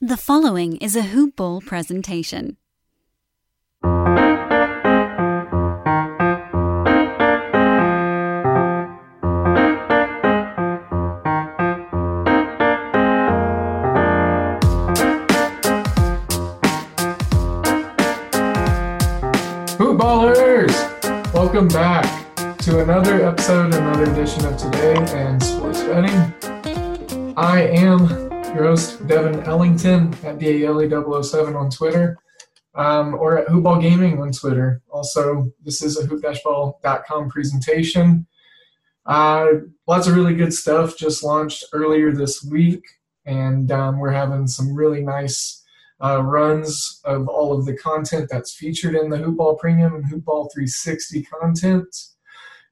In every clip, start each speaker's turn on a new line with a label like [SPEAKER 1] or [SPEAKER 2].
[SPEAKER 1] The following is a Hoop Ball presentation.
[SPEAKER 2] Welcome back to another episode, another edition of Today and Sports Betting. I am your host, Devin Ellington at DALE007 on Twitter um, or at Hoopball Gaming on Twitter. Also, this is a hoop-ball.com presentation. Uh, lots of really good stuff just launched earlier this week, and um, we're having some really nice uh, runs of all of the content that's featured in the Hoopball Premium and Hoopball 360 content.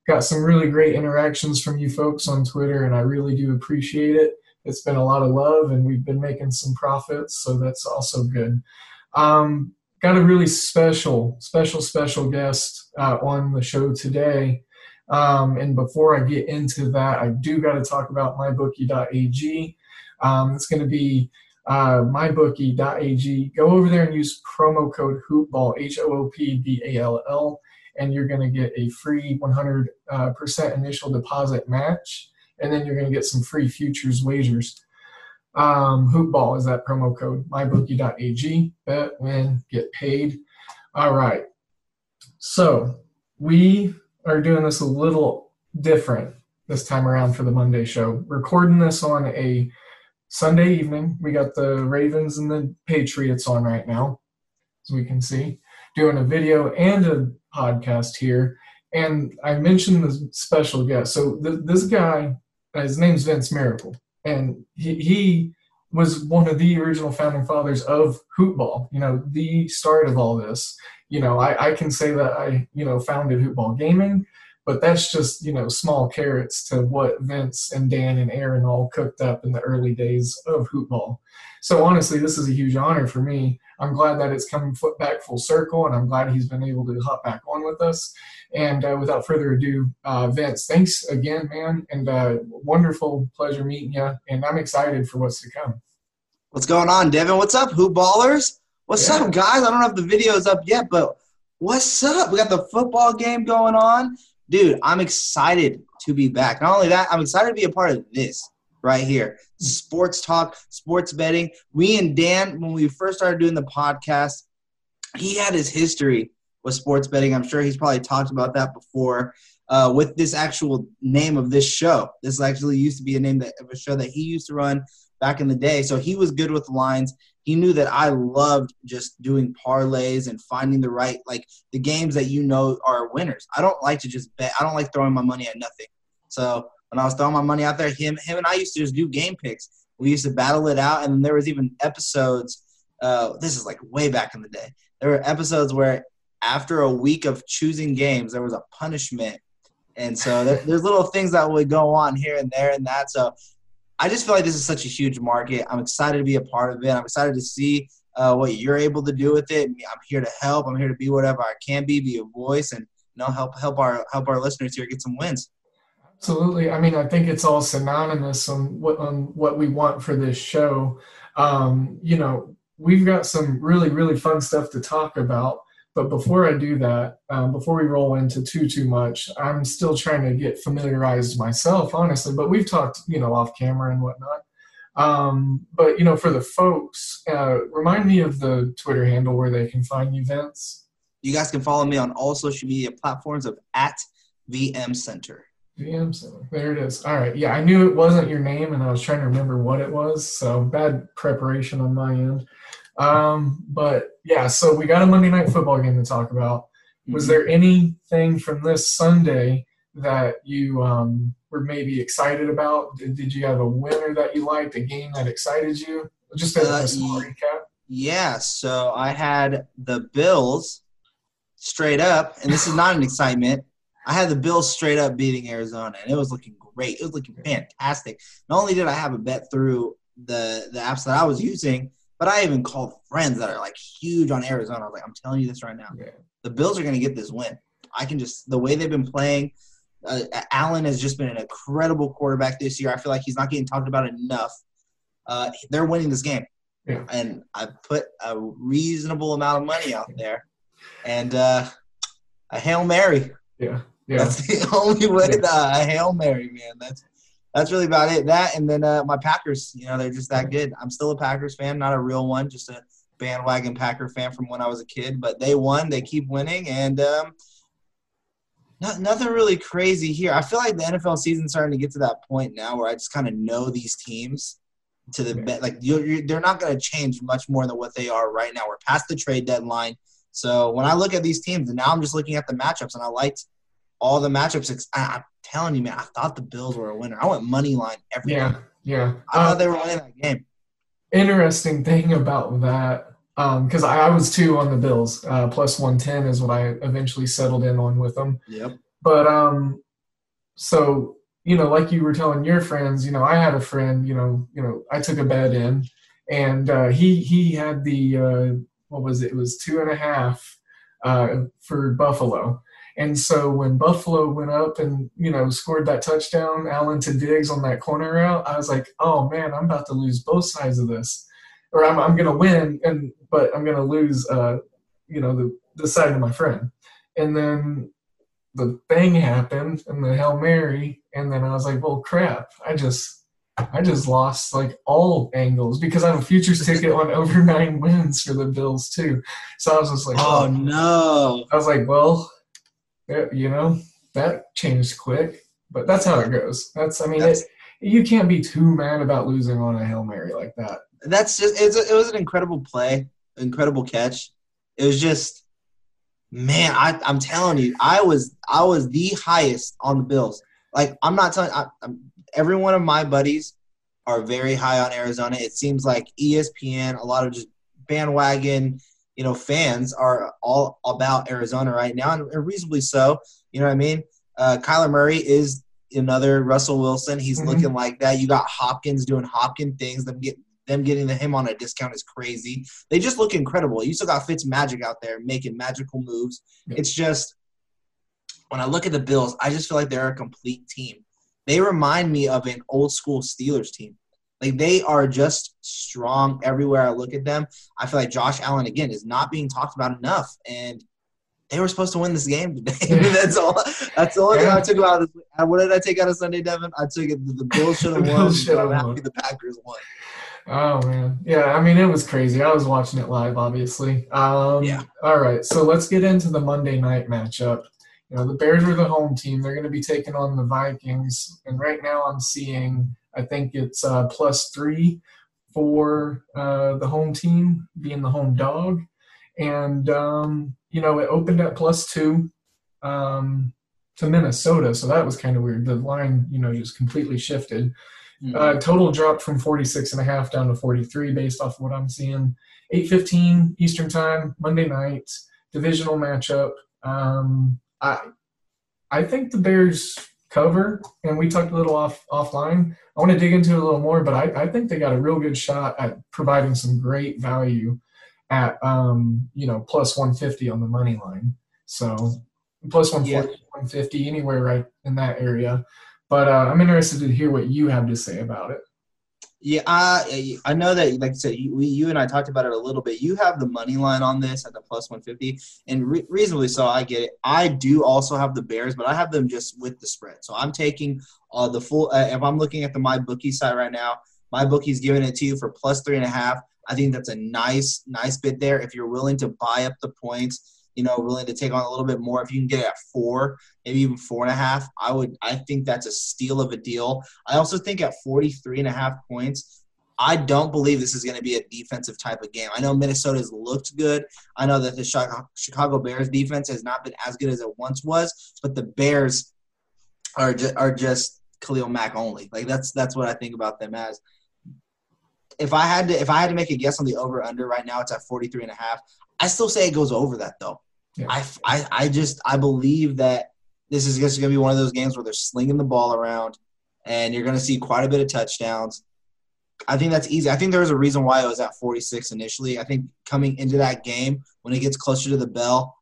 [SPEAKER 2] Got some really great interactions from you folks on Twitter, and I really do appreciate it. It's been a lot of love, and we've been making some profits, so that's also good. Um, got a really special, special, special guest uh, on the show today. Um, and before I get into that, I do got to talk about mybookie.ag. Um, it's going to be uh, mybookie.ag. Go over there and use promo code HOOPBALL, H O O P B A L L, and you're going to get a free 100% uh, initial deposit match, and then you're going to get some free futures wagers. Um, Hoopball is that promo code, mybookie.ag. Bet, win, get paid. All right. So we are doing this a little different this time around for the Monday show. Recording this on a Sunday evening. We got the Ravens and the Patriots on right now, as we can see. Doing a video and a podcast here. And I mentioned the special guest. So th- this guy, Uh, his name's Vince Miracle, and he, he was one of the original founding fathers of hoopball. You know, the start of all this. You know, I, I can say that I you know founded hoopball gaming but that's just you know small carrots to what Vince and Dan and Aaron all cooked up in the early days of hoopball. So honestly, this is a huge honor for me. I'm glad that it's coming back full circle, and I'm glad he's been able to hop back on with us. And uh, without further ado, uh, Vince, thanks again, man, and uh, wonderful pleasure meeting you. And I'm excited for what's to come.
[SPEAKER 3] What's going on, Devin? What's up, hoop ballers? What's yeah. up, guys? I don't know if the video is up yet, but what's up? We got the football game going on dude, I'm excited to be back. Not only that, I'm excited to be a part of this right here. Sports talk, sports betting. We and Dan, when we first started doing the podcast, he had his history with sports betting. I'm sure he's probably talked about that before. Uh, with this actual name of this show, this actually used to be a name that, of a show that he used to run back in the day. So he was good with lines he knew that I loved just doing parlays and finding the right like the games that you know are winners. I don't like to just bet. I don't like throwing my money at nothing. So when I was throwing my money out there, him him and I used to just do game picks. We used to battle it out, and then there was even episodes. Uh, this is like way back in the day. There were episodes where after a week of choosing games, there was a punishment, and so there, there's little things that would go on here and there and that. So I just feel like this is such a huge market. I'm excited to be a part of it. I'm excited to see uh, what you're able to do with it. I'm here to help. I'm here to be whatever I can be, be a voice, and you know help help our help our listeners here get some wins.
[SPEAKER 2] Absolutely. I mean, I think it's all synonymous on what on what we want for this show. Um, you know, we've got some really really fun stuff to talk about. But before I do that, um, before we roll into too too much, I'm still trying to get familiarized myself, honestly. But we've talked, you know, off camera and whatnot. Um, but you know, for the folks, uh, remind me of the Twitter handle where they can find you, Vince.
[SPEAKER 3] You guys can follow me on all social media platforms of at VM Center.
[SPEAKER 2] VM Center. There it is. All right. Yeah, I knew it wasn't your name, and I was trying to remember what it was. So bad preparation on my end. Um, but yeah, so we got a Monday night football game to talk about. Was
[SPEAKER 3] Mm-hmm.
[SPEAKER 2] there anything from this Sunday that you um, were maybe excited about? Did, did you have a winner that you liked, a game that excited you? Just as
[SPEAKER 3] Uh,
[SPEAKER 2] a small recap.
[SPEAKER 3] Yeah, so I had the Bills straight up, and this is not an excitement. I had the Bills straight up beating Arizona, and it was looking great. It was looking fantastic. Not only did I have a bet through the the apps that I was using, but I even called friends that are like huge on Arizona. I was like, I'm telling you this right now.
[SPEAKER 2] Yeah.
[SPEAKER 3] The Bills are going to get this win. I can just the way they've been playing. Uh, Allen has just been an incredible quarterback this year. I feel like he's not getting talked about enough. Uh, they're winning this game
[SPEAKER 2] Yeah.
[SPEAKER 3] and I put a reasonable amount of money out there, and uh, a hail mary.
[SPEAKER 2] Yeah. Yeah.
[SPEAKER 3] That's the only way.
[SPEAKER 2] Yeah.
[SPEAKER 3] that a hail mary, man. That's that's really about it. That and then uh, my Packers. You know, they're just that good. I'm still a Packers fan, not a real one, just a bandwagon Packer fan from when I was a kid. But they won. They keep winning, and um, not, nothing really crazy here. I feel like the NFL season's starting to get to that point now where I just kind of know these teams to the be- like you're, you're, they're not going to change much more than what they are right now. We're past the trade deadline, so when I look at these teams, and now I'm just looking at the matchups, and I liked all the matchups. It's- I, telling you, man, I thought the Bills were a winner. I went money line every
[SPEAKER 2] Yeah.
[SPEAKER 3] time.
[SPEAKER 2] Yeah.
[SPEAKER 3] I
[SPEAKER 2] Uh,
[SPEAKER 3] thought they were winning that game.
[SPEAKER 2] interesting thing about that because I, I was two on the Bills. Uh, plus 110 is what I eventually settled in on with them.
[SPEAKER 3] Yep.
[SPEAKER 2] But um, so you know, like you were telling your friends, you know, I had a friend, you know, you know, I took a bet in, and uh, he he had the uh, what was it? It was two and a half uh, for Buffalo. And so when Buffalo went up and you know scored that touchdown, Allen to Diggs on that corner route, I was like, oh man, I'm about to lose both sides of this, or I'm I'm gonna win, and but I'm gonna lose, uh, you know, the the side of my friend. And then the thing happened and the Hail Mary, and then I was like, well, crap, I just I just lost like all angles because I have a futures ticket on over nine wins for the Bills too. So I was just like,
[SPEAKER 3] Oh no.
[SPEAKER 2] I was like, well, you know, that changed quick, but that's how it goes. That's, I mean, it, you can't be too mad about losing on a Hail Mary like that.
[SPEAKER 3] That's just it's a, it was an incredible play, incredible catch. It was just man, I I'm telling you, I was I was the highest on the Bills. Like I'm not telling I, I'm, every one of my buddies are very high on Arizona. It seems like ESPN, a lot of just bandwagon, you know, fans are all about Arizona right now, and reasonably so. You know what I mean? Uh, Kyler Murray is another Russell Wilson. He's
[SPEAKER 2] Mhm.
[SPEAKER 3] looking like that. You got Hopkins doing Hopkins things. Them get them getting the, him on a discount is crazy. They just look incredible. You still got Fitz Magic out there making magical moves.
[SPEAKER 2] Yeah.
[SPEAKER 3] It's just when I look at the Bills, I just feel like they're a complete team. They remind me of an old school Steelers team. Like they are just strong everywhere I look at them. I feel like Josh Allen again is not being talked about enough, and they were supposed to win this game today. That's all. That's the only thing
[SPEAKER 2] Yeah.
[SPEAKER 3] I took out. Of this. What did I take out of Sunday, Devin? I took it. The Bills should have won.
[SPEAKER 2] Should have
[SPEAKER 3] I'm happy
[SPEAKER 2] won.
[SPEAKER 3] The Packers won.
[SPEAKER 2] Oh man, yeah. I mean, it was crazy. I was watching it live, obviously. Um,
[SPEAKER 3] Yeah.
[SPEAKER 2] All right, so let's get into the Monday night matchup. You know, the Bears are the home team. They're going to be taking on the Vikings, and right now I'm seeing, I think it's uh, plus three for uh, the home team being the home dog, and um, you know it opened at plus two um, to Minnesota, so that was kind of weird. The line, you know, just completely shifted. Uh, total dropped from 46 and a half down to 43 based off of what I'm seeing. 8:15 Eastern Time, Monday night, divisional matchup. Um, I I think the Bears cover, and we talked a little off offline. I want to dig into it a little more, but I, I think they got a real good shot at providing some great value at um, you know plus 150 on the money line. So plus 140, yeah. 150, anywhere right in that area. But uh, I'm interested to hear what you have to say about it.
[SPEAKER 3] Yeah, I I know that, like I said, you, you and I talked about it a little bit. You have the money line on this at the plus 150, and re- reasonably so. I get it. I do also have the Bears, but I have them just with the spread. So I'm taking uh, the full. Uh, if I'm looking at the my bookie side right now, my bookie's giving it to you for plus three and a half. I think that's a nice nice bid there. If you're willing to buy up the points you know, willing to take on a little bit more. If you can get at four, maybe even four and a half, I would I think that's a steal of a deal. I also think at 43 and a half points, I don't believe this is going to be a defensive type of game. I know Minnesota's looked good. I know that the Chicago Bears defense has not been as good as it once was, but the Bears are just, are just Khalil Mack only. Like that's that's what I think about them as. If I had to if I had to make a guess on the over under right now, it's at 43 and a half. I still say it goes over that though. Yeah. I, I, I just I believe that this is just going to be one of those games where they're slinging the ball around, and you're going to see quite a bit of touchdowns. I think that's easy. I think there's a reason why it was at 46 initially. I think coming into that game, when it gets closer to the bell,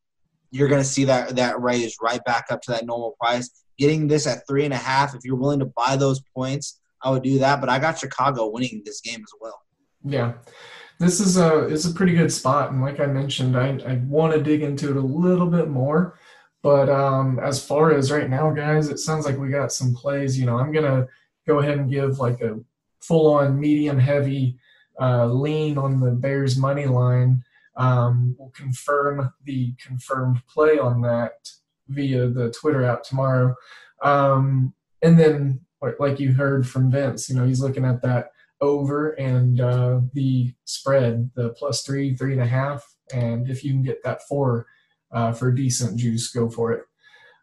[SPEAKER 3] you're going to see that that raise right back up to that normal price. Getting this at three and a half, if you're willing to buy those points, I would do that. But I got Chicago winning this game as well.
[SPEAKER 2] Yeah this is a is a pretty good spot, and like I mentioned, I, I want to dig into it a little bit more. But um, as far as right now, guys, it sounds like we got some plays. You know, I'm gonna go ahead and give like a full on medium heavy uh, lean on the Bears money line. Um, we'll confirm the confirmed play on that via the Twitter app tomorrow. Um, and then, like you heard from Vince, you know, he's looking at that over and uh, the spread, the plus three, three and a half. And if you can get that four uh, for decent juice, go for it.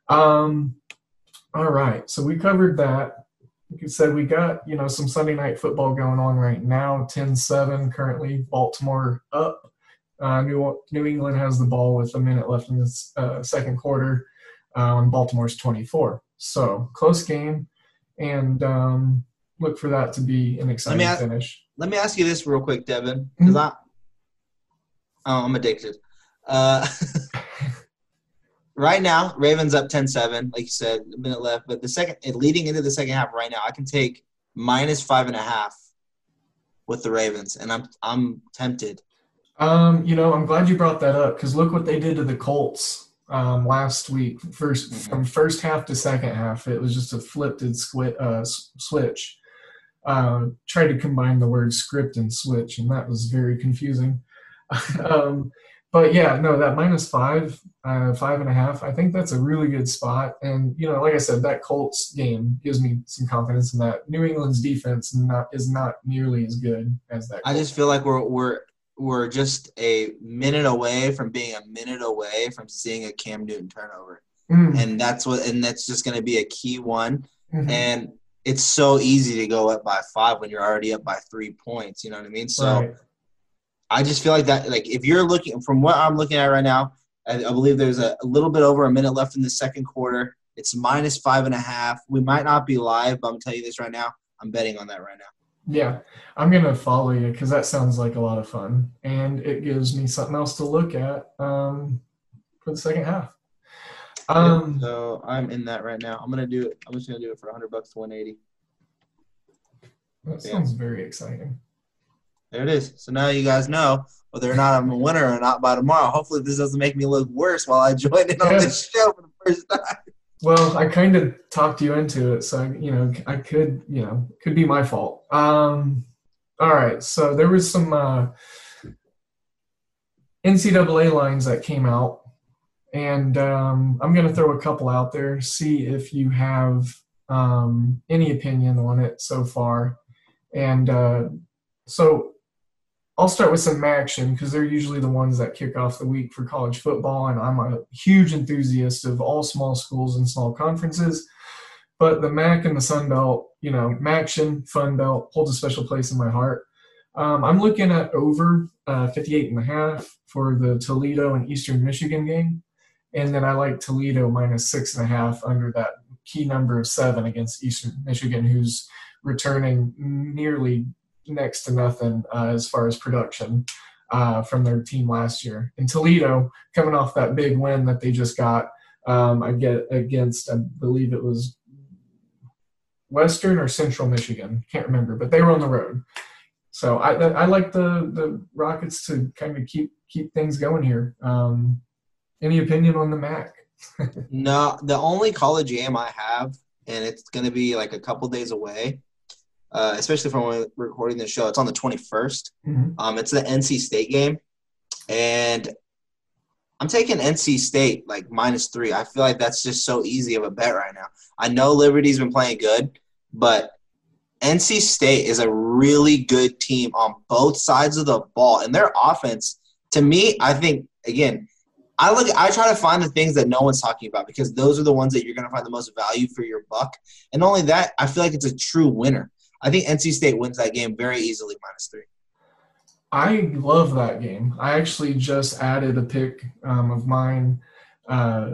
[SPEAKER 2] Um, all right, so we covered that. Like you said, we got you know some Sunday night football going on right now. 10-7 currently. Baltimore up. Uh, New New England has the ball with a minute left in the uh, second quarter. Um, Baltimore's 24. So close game, and um, look for that to be an exciting let
[SPEAKER 3] ask,
[SPEAKER 2] finish.
[SPEAKER 3] Let me ask you this real quick, Devin, because mm-hmm. I, oh, I'm addicted. Uh, right now, Ravens up 10-7, like you said, a minute left. But the second, leading into the second half, right now, I can take minus five and a half with the Ravens, and I'm I'm tempted.
[SPEAKER 2] Um, you know, I'm glad you brought that up because look what they did to the Colts um, last week. 1st mm-hmm. from first half to second half, it was just a flipped squi- uh, switch. Uh, tried to combine the word script and switch, and that was very confusing. um, but yeah, no, that minus five, uh, five and a half, I think that's a really good spot. And you know, like I said, that Colts game gives me some confidence in that. New England's defense not is not nearly as good as that.
[SPEAKER 3] Colts. I just feel like we're we're we're just a minute away from being a minute away from seeing a Cam Newton turnover. Mm. And that's what and that's just going to be a key one. Mm-hmm. And it's so easy to go up by 5 when you're already up by 3 points, you know what I mean? So right. I just feel like that like if you're looking from what I'm looking at right now, I, I believe there's a, a, little bit over a minute left in the second quarter. It's minus five and a half. We might not be live, but I'm telling you this right now. I'm betting on that right now.
[SPEAKER 2] Yeah, I'm gonna follow you because that sounds like a lot of fun, and it gives me something else to look at um, for the second half.
[SPEAKER 3] Um, so I'm in that right now. I'm gonna do it. I'm just gonna do it for 100 bucks to 180.
[SPEAKER 2] That sounds yeah. very exciting.
[SPEAKER 3] There it is. So now you guys know whether or not I'm a winner or not by tomorrow. Hopefully, this doesn't make me look worse while I join in on this show for the first time.
[SPEAKER 2] Well, I kind of talked you into it, so you know I could, you know, could be my fault. Um, all right, so there was some uh, NCAA lines that came out, and um, I'm going to throw a couple out there, see if you have um, any opinion on it so far. And uh, so I'll start with some MACtion because they're usually the ones that kick off the week for college football, and I'm a huge enthusiast of all small schools and small conferences. But the MAC and the Sun Belt, you know, MACtion, Fun Belt holds a special place in my heart. Um, I'm looking at over uh, 58 and a half for the Toledo and Eastern Michigan game, and then I like Toledo minus six and a half under that key number of seven against Eastern Michigan, who's returning nearly next to nothing uh, as far as production. uh, from their team last year. And Toledo, coming off that big win that they just got, um, against, I believe it was Western or Central Michigan, can't remember, but they were on the road. So I, I like the the Rockets to kind of keep keep things going here. Um, any opinion on the MAC?
[SPEAKER 3] no, the only college game I have, and it's going to be like a couple days away, uh, especially from when we're recording the show. It's on the 21st. Mm-hmm. Um, it's the NC State game, and I'm taking NC State like minus three. I feel like that's just so easy of a bet right now. I know Liberty's been playing good, but NC State is a really good team on both sides of the ball, and their offense, to me, I think again, I look, I try to find the things that no one's talking about because those are the ones that you're going to find the most value for your buck. And only that, I feel like it's a true winner. I think NC State wins that game very easily, minus three.
[SPEAKER 2] I love that game. I actually just added a pick um, of mine uh,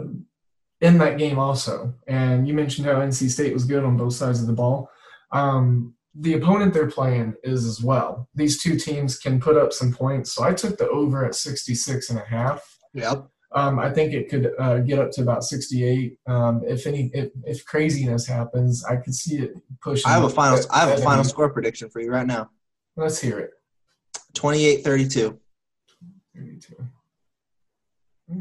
[SPEAKER 2] in that game also. And you mentioned how NC State was good on both sides of the ball. Um, the opponent they're playing is as well. These two teams can put up some points. So I took the over at 66 and a half.
[SPEAKER 3] Yep.
[SPEAKER 2] Um, I think it could uh, get up to about 68. Um, if any, if, if, craziness happens, I could see it pushing.
[SPEAKER 3] I have a final. I have a final score prediction for you right now.
[SPEAKER 2] Let's hear it.
[SPEAKER 3] 28 32.
[SPEAKER 2] 32.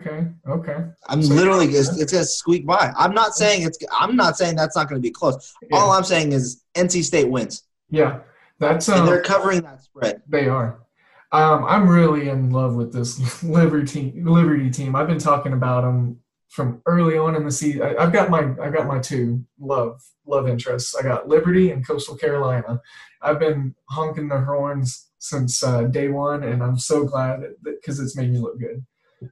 [SPEAKER 2] Okay. Okay.
[SPEAKER 3] I'm so literally it's, it's gonna squeak by. I'm not saying it's. I'm not saying that's not going to be close. Yeah. All I'm saying is NC State wins.
[SPEAKER 2] Yeah, that's um,
[SPEAKER 3] and they're um, covering that spread.
[SPEAKER 2] They are. Um, I'm really in love with this Liberty Liberty team. I've been talking about them from early on in the season. I, have got my I've got my two love love interests. I got Liberty and Coastal Carolina. I've been honking the horns since uh, day one, and I'm so glad because it's made me look good.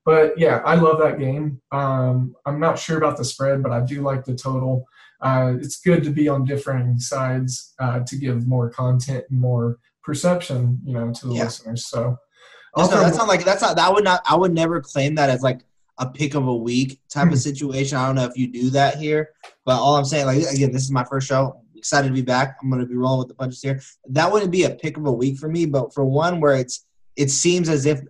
[SPEAKER 2] But yeah, I love that game. Um, I'm not sure about the spread, but I do like the total. Uh, it's good to be on differing sides uh, to give more content and more perception, you know, to the yeah. listeners. So
[SPEAKER 3] no, that's not like that's not that would not I would never claim that as like a pick of a week type of hmm. situation. I don't know if you do that here, but all I'm saying, like again, this is my first show excited to be back. I'm going to be rolling with the punches here. That wouldn't be a pick of a week for me, but for one where it's it seems as if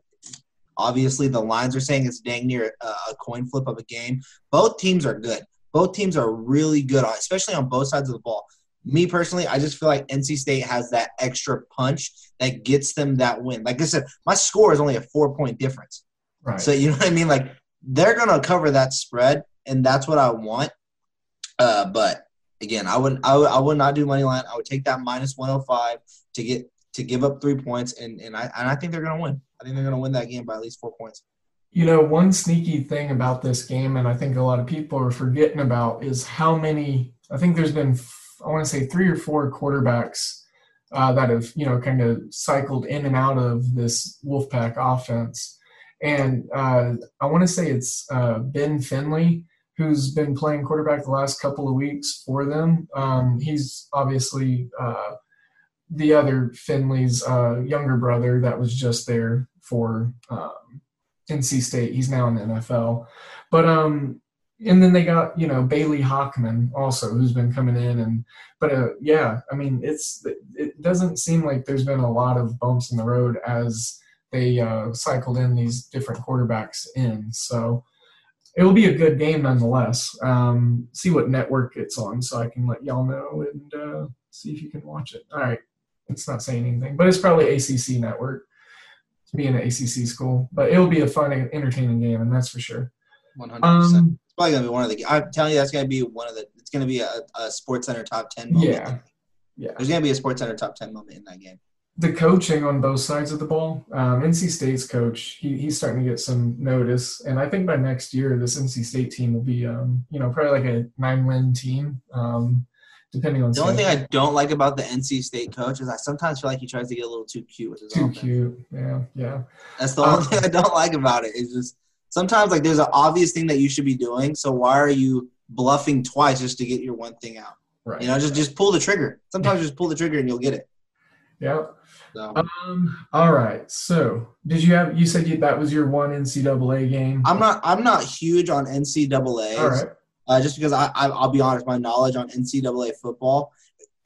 [SPEAKER 3] obviously the lines are saying it's dang near a, a coin flip of a game. Both teams are good. Both teams are really good, on, especially on both sides of the ball. Me personally, I just feel like NC State has that extra punch that gets them that win. Like I said, my score is only a four point difference. Right. So you know what I mean? Like they're gonna cover that spread, and that's what I want. Uh, but again, I would I would, I would not do money line. I would take that minus 105 to get to give up three points, and and I and I think they're going to win. I think they're going to win that game by at least four points.
[SPEAKER 2] You know, one sneaky thing about this game, and I think a lot of people are forgetting about, is how many. I think there's been I want to say three or four quarterbacks uh, that have you know kind of cycled in and out of this Wolfpack offense, and uh, I want to say it's uh, Ben Finley who's been playing quarterback the last couple of weeks for them. Um, he's obviously uh, the other Finley's uh, younger brother that was just there for um, NC State. He's now in the NFL. But um, and then they got you know Bailey Hockman also, who's been coming in and but uh, yeah, I mean it's it doesn't seem like there's been a lot of bumps in the road as they uh, cycled in these different quarterbacks in. So it will be a good game nonetheless. Um, see what network it's on so I can let y'all know and uh, see if you can watch it. All right, it's not saying anything, but it's probably ACC network. Being an ACC school, but it'll be a fun, entertaining game, and that's for sure.
[SPEAKER 3] One hundred percent. It's probably gonna be one of the. I'm telling you, that's gonna be one of the. It's gonna be a, a SportsCenter top ten moment.
[SPEAKER 2] Yeah, yeah.
[SPEAKER 3] There's gonna be a SportsCenter top ten moment in that game
[SPEAKER 2] the coaching on both sides of the ball. Um, NC State's coach, he, he's starting to get some notice, and I think by next year, this NC State team will be, um, you know, probably like a nine-win team, um, depending on.
[SPEAKER 3] The only thing I don't like about the NC State coach is I sometimes feel like he tries to get a little too cute with his.
[SPEAKER 2] Too offense. cute, yeah, yeah.
[SPEAKER 3] That's the only um, thing I don't like about it. It's just sometimes like there's an obvious thing that you should be doing, so why are you bluffing twice just to get your one thing out? Right. You know, just just pull the trigger. Sometimes just pull the trigger and you'll get it.
[SPEAKER 2] Yeah. So. Um. All right. So, did you have? You said you, that was your one NCAA game.
[SPEAKER 3] I'm not. I'm not huge on NCAA. All right. Uh, just because I, I, will be honest, my knowledge on NCAA football,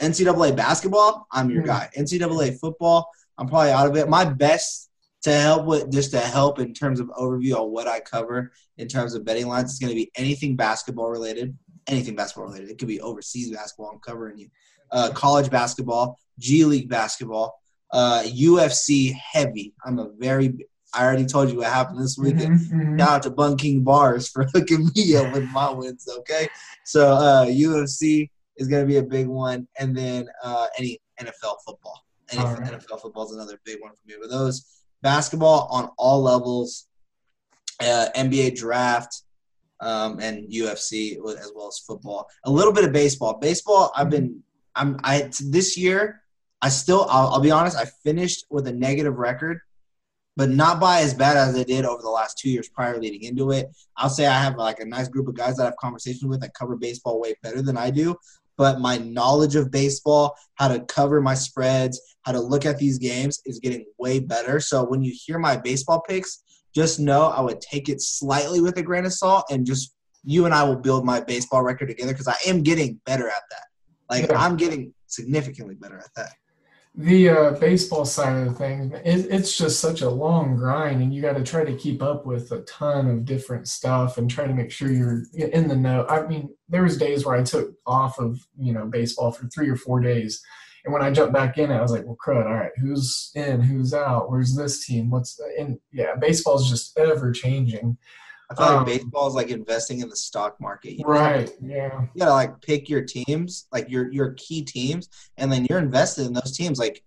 [SPEAKER 3] NCAA basketball, I'm your mm. guy. NCAA football, I'm probably out of it. My best to help with just to help in terms of overview on what I cover in terms of betting lines, it's going to be anything basketball related. Anything basketball related. It could be overseas basketball. I'm covering you. Uh, college basketball, G League basketball, uh, UFC heavy. I'm a very. I already told you what happened this weekend.
[SPEAKER 2] Mhm, mhm.
[SPEAKER 3] Shout out to Bun King Bars for hooking me up with my wins. Okay, so uh, UFC is going to be a big one, and then uh, any NFL football. Any
[SPEAKER 2] right.
[SPEAKER 3] NFL football is another big one for me. But those basketball on all levels, uh, NBA draft, um, and UFC as well as football. A little bit of baseball. Baseball, I've been. I'm. I this year. I still. I'll, I'll be honest. I finished with a negative record, but not by as bad as I did over the last two years prior leading into it. I'll say I have like a nice group of guys that I have conversations with that cover baseball way better than I do. But my knowledge of baseball, how to cover my spreads, how to look at these games is getting way better. So when you hear my baseball picks, just know I would take it slightly with a grain of salt and just you and I will build my baseball record together because I am getting better at that. Like. I'm getting significantly better at that.
[SPEAKER 2] The uh, baseball side of the thing, it, it's just such a long grind, and you got to try to keep up with a ton of different stuff and try to make sure you're in the know. I mean, there was days where I took off of you know baseball for three or four days, and when I jumped back in, I was like, well, crud, all right, who's in, who's out, where's this team, what's and yeah, baseball is just ever changing.
[SPEAKER 3] I feel like
[SPEAKER 2] Um,
[SPEAKER 3] baseball is like investing in the stock market. You know?
[SPEAKER 2] Right? Yeah.
[SPEAKER 3] you gotta like pick your teams, like your your key teams, and then you're invested in those teams, like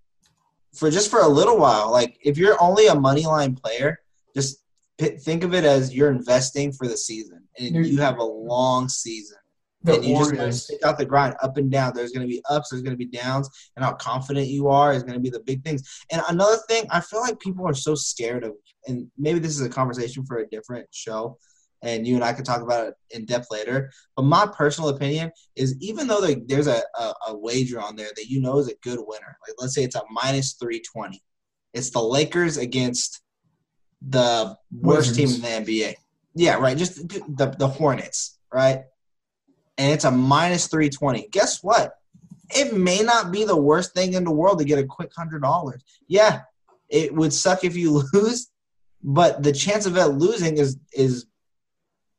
[SPEAKER 3] for just for a little while. Like if you're only a money line player, just p- think of it as you're investing for the season, and you have a long season.
[SPEAKER 2] The
[SPEAKER 3] and you just gotta stick out the grind, up and down. There's going to be ups, there's going to be downs, and how confident you are is going to be the big things. And another thing, I feel like people are so scared of, and maybe this is a conversation for a different show, and you and I could talk about it in depth later. But my personal opinion is, even though there's a, a, a wager on there that you know is a good winner, like let's say it's a minus three twenty, it's the Lakers against the worst
[SPEAKER 2] Wizards.
[SPEAKER 3] team in the NBA. Yeah, right. Just the the Hornets, right? And it's a minus 320. Guess what? It may not be the worst thing in the world to get a quick hundred dollars. Yeah, it would suck if you lose, but the chance of it losing is is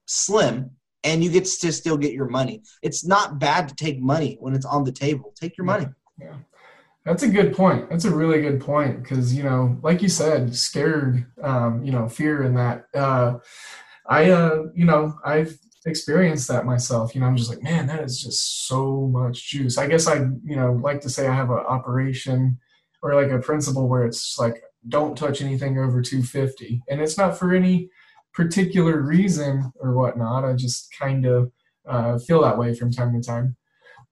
[SPEAKER 3] slim, and you get to still get your money. It's not bad to take money when it's on the table. Take your money.
[SPEAKER 2] Yeah. That's a good point. That's a really good point because, you know, like you said, scared, um, you know, fear in that. Uh, I, uh, you know, I've experienced that myself. You know, I'm just like, man, that is just so much juice. I guess I, you know, like to say I have an operation or like a principle where it's like, don't touch anything over 250. And it's not for any particular reason or whatnot. I just kind of uh, feel that way from time to time.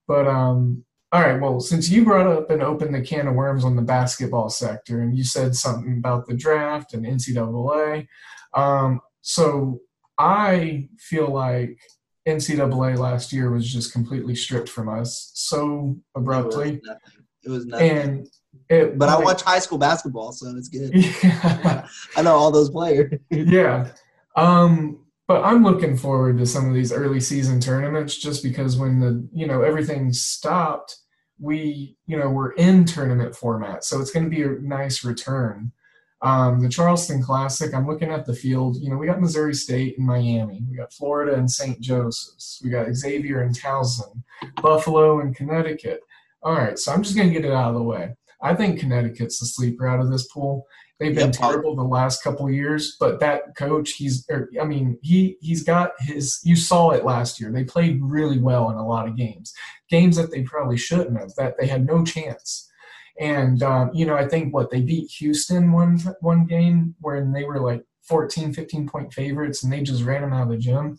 [SPEAKER 2] But, um, all right. Well, since you brought up and opened the can of worms on the basketball sector, and you said something about the draft and NCAA, um, so I feel like NCAA last year was just completely stripped from us so
[SPEAKER 3] It was
[SPEAKER 2] abruptly,
[SPEAKER 3] nothing. It was nothing.
[SPEAKER 2] and it.
[SPEAKER 3] but I watch high school basketball, so it's good.
[SPEAKER 2] Yeah.
[SPEAKER 3] I know all those players.
[SPEAKER 2] yeah. Um, but I'm looking forward to some of these early season tournaments just because when the you know everything stopped, we you know we're in tournament format, so it's going to be a nice return. Um, the Charleston Classic, I'm looking at the field. You know, we got Missouri State and Miami, we got Florida and St. Joseph's, we got Xavier and Towson, Buffalo and Connecticut. All right, so I'm just going to get it out of the way. I think Connecticut's the sleeper out of this pool. They've been
[SPEAKER 3] Yep.
[SPEAKER 2] terrible the last couple of years, but that coach, he's, er, I mean, he he's got his. You saw it last year. They played really well in a lot of games, games that they probably shouldn't have. That they had no chance. And um, you know, I think what they beat Houston one one game when they were like 14, 15 point favorites, and they just ran them out of the gym.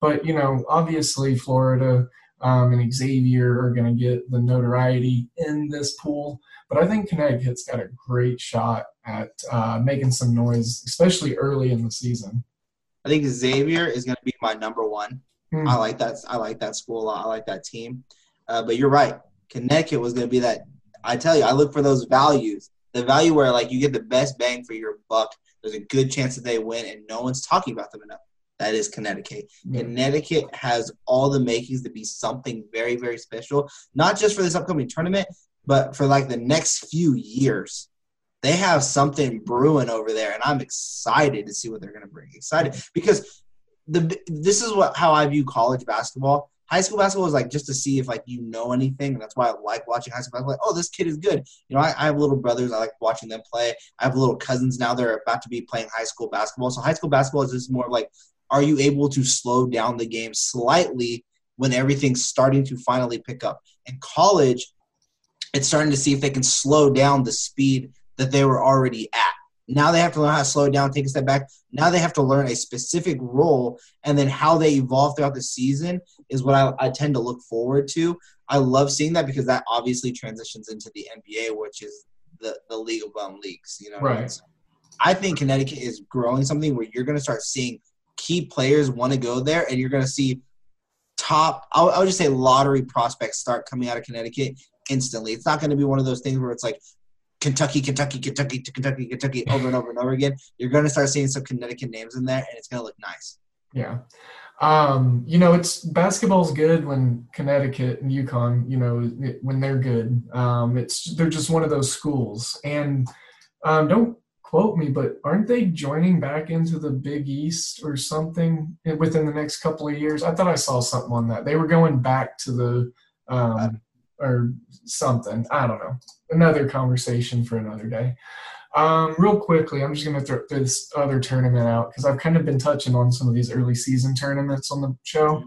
[SPEAKER 2] But you know, obviously Florida um, and Xavier are going to get the notoriety in this pool. But I think Connecticut's got a great shot at uh, making some noise, especially early in the season.
[SPEAKER 3] I think Xavier is going to be my number one.
[SPEAKER 2] Hmm.
[SPEAKER 3] I like that. I like that school a lot. I like that team. Uh, but you're right. Connecticut was going to be that. I tell you, I look for those values. The value where like you get the best bang for your buck. There's a good chance that they win, and no one's talking about them enough. That is Connecticut.
[SPEAKER 2] Yeah.
[SPEAKER 3] Connecticut has all the makings to be something very, very special. Not just for this upcoming tournament, but for like the next few years. they have something brewing over there, and I'm excited to see what they're going to bring. Excited because the this is what how I view college basketball. High school basketball is like just to see if like you know anything, and that's why I like watching high school basketball. Like, oh, this kid is good. You know, I, I have little brothers. I like watching them play. I have little cousins now. They're about to be playing high school basketball. So high school basketball is just more like, are you able to slow down the game slightly when everything's starting to finally pick up? In college, it's starting to see if they can slow down the speed that they were already at. Now they have to learn how to slow down, take a step back. Now they have to learn a specific role, and then how they evolve throughout the season is what I, I tend to look forward to. I love seeing that because that obviously transitions into the NBA, which is the, the league of um, leagues. You know,
[SPEAKER 2] Right.
[SPEAKER 3] So I think Connecticut is growing something where you're going to start seeing key players want to go there, and you're going to see top. I would I would just say lottery prospects start coming out of Connecticut instantly. It's not going to be one of those things where it's like Kentucky, Kentucky, Kentucky, Kentucky, Kentucky over and over and over again. You're going to start seeing some Connecticut names in there, and it's going to look nice.
[SPEAKER 2] Yeah. Um, you know, it's basketball's good when Connecticut and UConn, you know, it- when they're good. Um, it's they're just one of those schools. And um, don't quote me, but aren't they joining back into the Big East or something within the next couple of years? I thought I saw something on that. They were going back to the um, or something. I don't know. Another conversation for another day. Um, real quickly, I'm just going to throw this other tournament out because I've kind of been touching on some of these early season tournaments on the show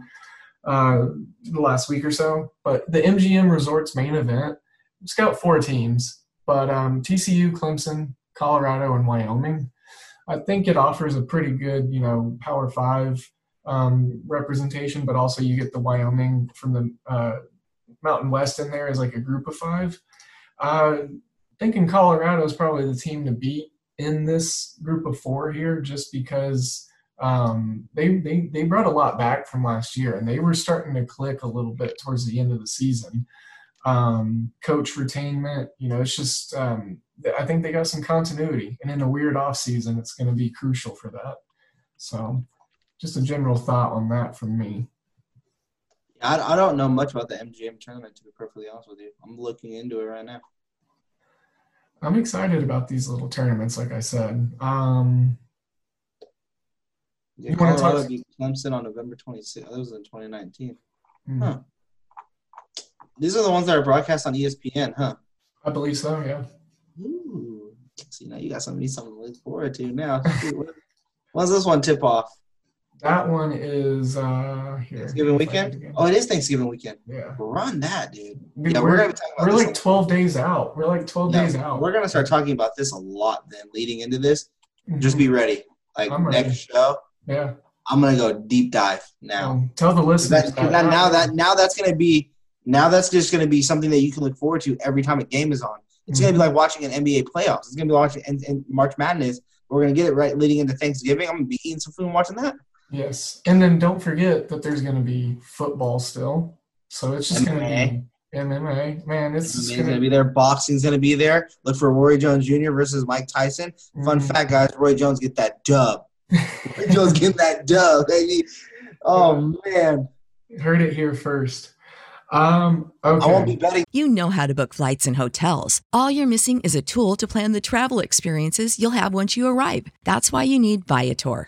[SPEAKER 2] uh, the last week or so. But the MGM Resorts main event, it's got four teams, but um, TCU, Clemson, Colorado, and Wyoming. I think it offers a pretty good, you know, Power Five um, representation, but also you get the Wyoming from the uh, Mountain West in there as like a group of five. Uh, thinking Colorado is probably the team to beat in this group of four here, just because um, they, they they brought a lot back from last year, and they were starting to click a little bit towards the end of the season. Um, coach retainment, you know, it's just um, I think they got some continuity, and in a weird off season, it's going to be crucial for that. So, just a general thought on that from me.
[SPEAKER 3] I, I don't know much about the MGM tournament, to be perfectly honest with you. I'm looking into it right now.
[SPEAKER 2] I'm excited about these little tournaments, like I said. Um,
[SPEAKER 3] Yeah,
[SPEAKER 2] You
[SPEAKER 3] Colorado
[SPEAKER 2] talk-
[SPEAKER 3] beat Clemson on November 26th. That was in 2019.
[SPEAKER 2] hmm,
[SPEAKER 3] Huh. These are the ones that are broadcast on ESPN, huh?
[SPEAKER 2] I believe so. Yeah.
[SPEAKER 3] Ooh. See, now you got something, something to look forward to now. When's this one tip off?
[SPEAKER 2] That one is uh here.
[SPEAKER 3] Thanksgiving
[SPEAKER 2] if I get it
[SPEAKER 3] weekend? Oh, it is Thanksgiving weekend.
[SPEAKER 2] yeah.
[SPEAKER 3] Run that, dude.
[SPEAKER 2] Dude,
[SPEAKER 3] yeah,
[SPEAKER 2] we're
[SPEAKER 3] we're, gonna be talking about
[SPEAKER 2] we're like 12 days out. We're like 12
[SPEAKER 3] yeah,
[SPEAKER 2] days out.
[SPEAKER 3] We're gonna start talking about this a lot then, leading into this. Just
[SPEAKER 2] Mhm.
[SPEAKER 3] be ready. Like
[SPEAKER 2] ready.
[SPEAKER 3] next show,
[SPEAKER 2] yeah.
[SPEAKER 3] I'm gonna go deep dive now.
[SPEAKER 2] Um, tell the listeners
[SPEAKER 3] That, that- now that now that's gonna be now that's just gonna be something that you can look forward to every time a game is on. It's gonna be
[SPEAKER 2] Mm-hmm.
[SPEAKER 3] like watching an NBA playoffs. It's gonna be watching and, and March Madness. We're gonna get it right leading into Thanksgiving. I'm gonna be eating some food and watching that.
[SPEAKER 2] Yes, and then don't forget that there's going to be football still. So it's just going to
[SPEAKER 3] MMA.
[SPEAKER 2] be MMA. Man, it's
[SPEAKER 3] It's gonna be there. Boxing's gonna be there. Look for Roy Jones Jr. versus Mike Tyson. Fun
[SPEAKER 2] Mm-hmm.
[SPEAKER 3] fact, guys: Roy Jones get that dub. Roy Jones get that dub, baby. Oh man,
[SPEAKER 2] Heard it here first. Um, okay.
[SPEAKER 3] I won't be betting.
[SPEAKER 4] You know how to book flights and hotels. All you're missing is a tool to plan the travel experiences you'll have once you arrive. That's why you need Viator.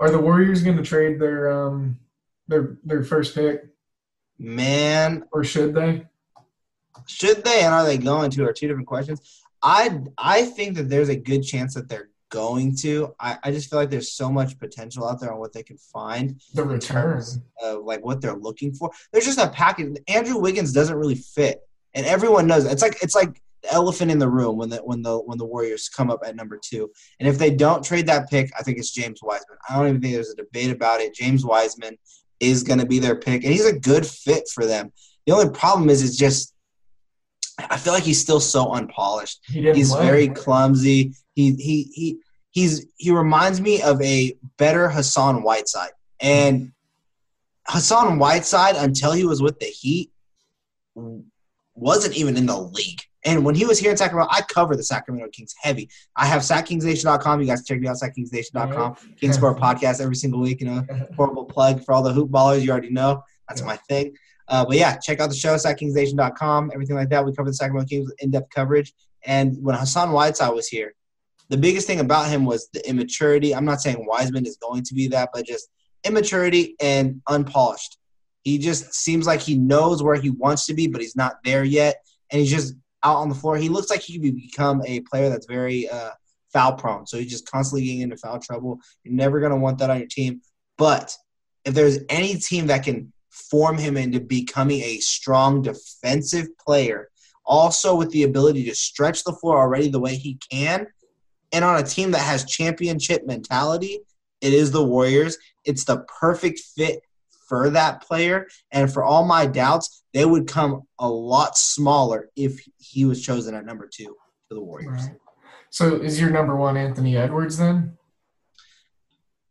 [SPEAKER 2] Are the Warriors going to trade their um their their first pick,
[SPEAKER 3] Man,
[SPEAKER 2] or should they?
[SPEAKER 3] should they and are they going to are two different questions. I I think that there's a good chance that they're going to. I, I just feel like there's so much potential out there on what they can find
[SPEAKER 2] The return.
[SPEAKER 3] of like what they're looking for. There's just a package. Andrew Wiggins doesn't really fit, and everyone knows it. it's like it's like elephant in the room when the when the when the Warriors come up at number two. And if they don't trade that pick, I think it's James Wiseman. I don't even think there's a debate about it. James Wiseman is going to be their pick, and he's a good fit for them. The only problem is, it's just I feel like he's still so unpolished.
[SPEAKER 2] He
[SPEAKER 3] He's
[SPEAKER 2] play.
[SPEAKER 3] very clumsy. He he he he's he reminds me of a better Hassan Whiteside. And Hassan Whiteside, until he was with the Heat, wasn't even in the league. And when he was here in Sacramento, I cover the Sacramento Kings heavy. I have SacKingsNation.com. You guys check me out, SacKingsNation.com. Kings Court podcast every single week. You know, horrible plug for all the hoop ballers. You already know that's my thing. Uh, but yeah, check out the show, SacKingsNation.com, everything like that. We cover the Sacramento Kings with in-depth coverage. And when Hassan Whiteside was here, the biggest thing about him was the immaturity. I'm not saying Wiseman is going to be that, but just immaturity and unpolished. He just seems like he knows where he wants to be, but he's not there yet. And he's just out on the floor. He looks like he could become a player that's very uh, foul prone. So he's just constantly getting into foul trouble. You're never going to want that on your team. But if there's any team that can form him into becoming a strong defensive player, also with the ability to stretch the floor already the way he can, and on a team that has championship mentality, it is the Warriors. It's the perfect fit for that player. And for all my doubts, they would come a lot smaller if he was chosen at number two for the Warriors. Right.
[SPEAKER 2] So is your number one Anthony Edwards then?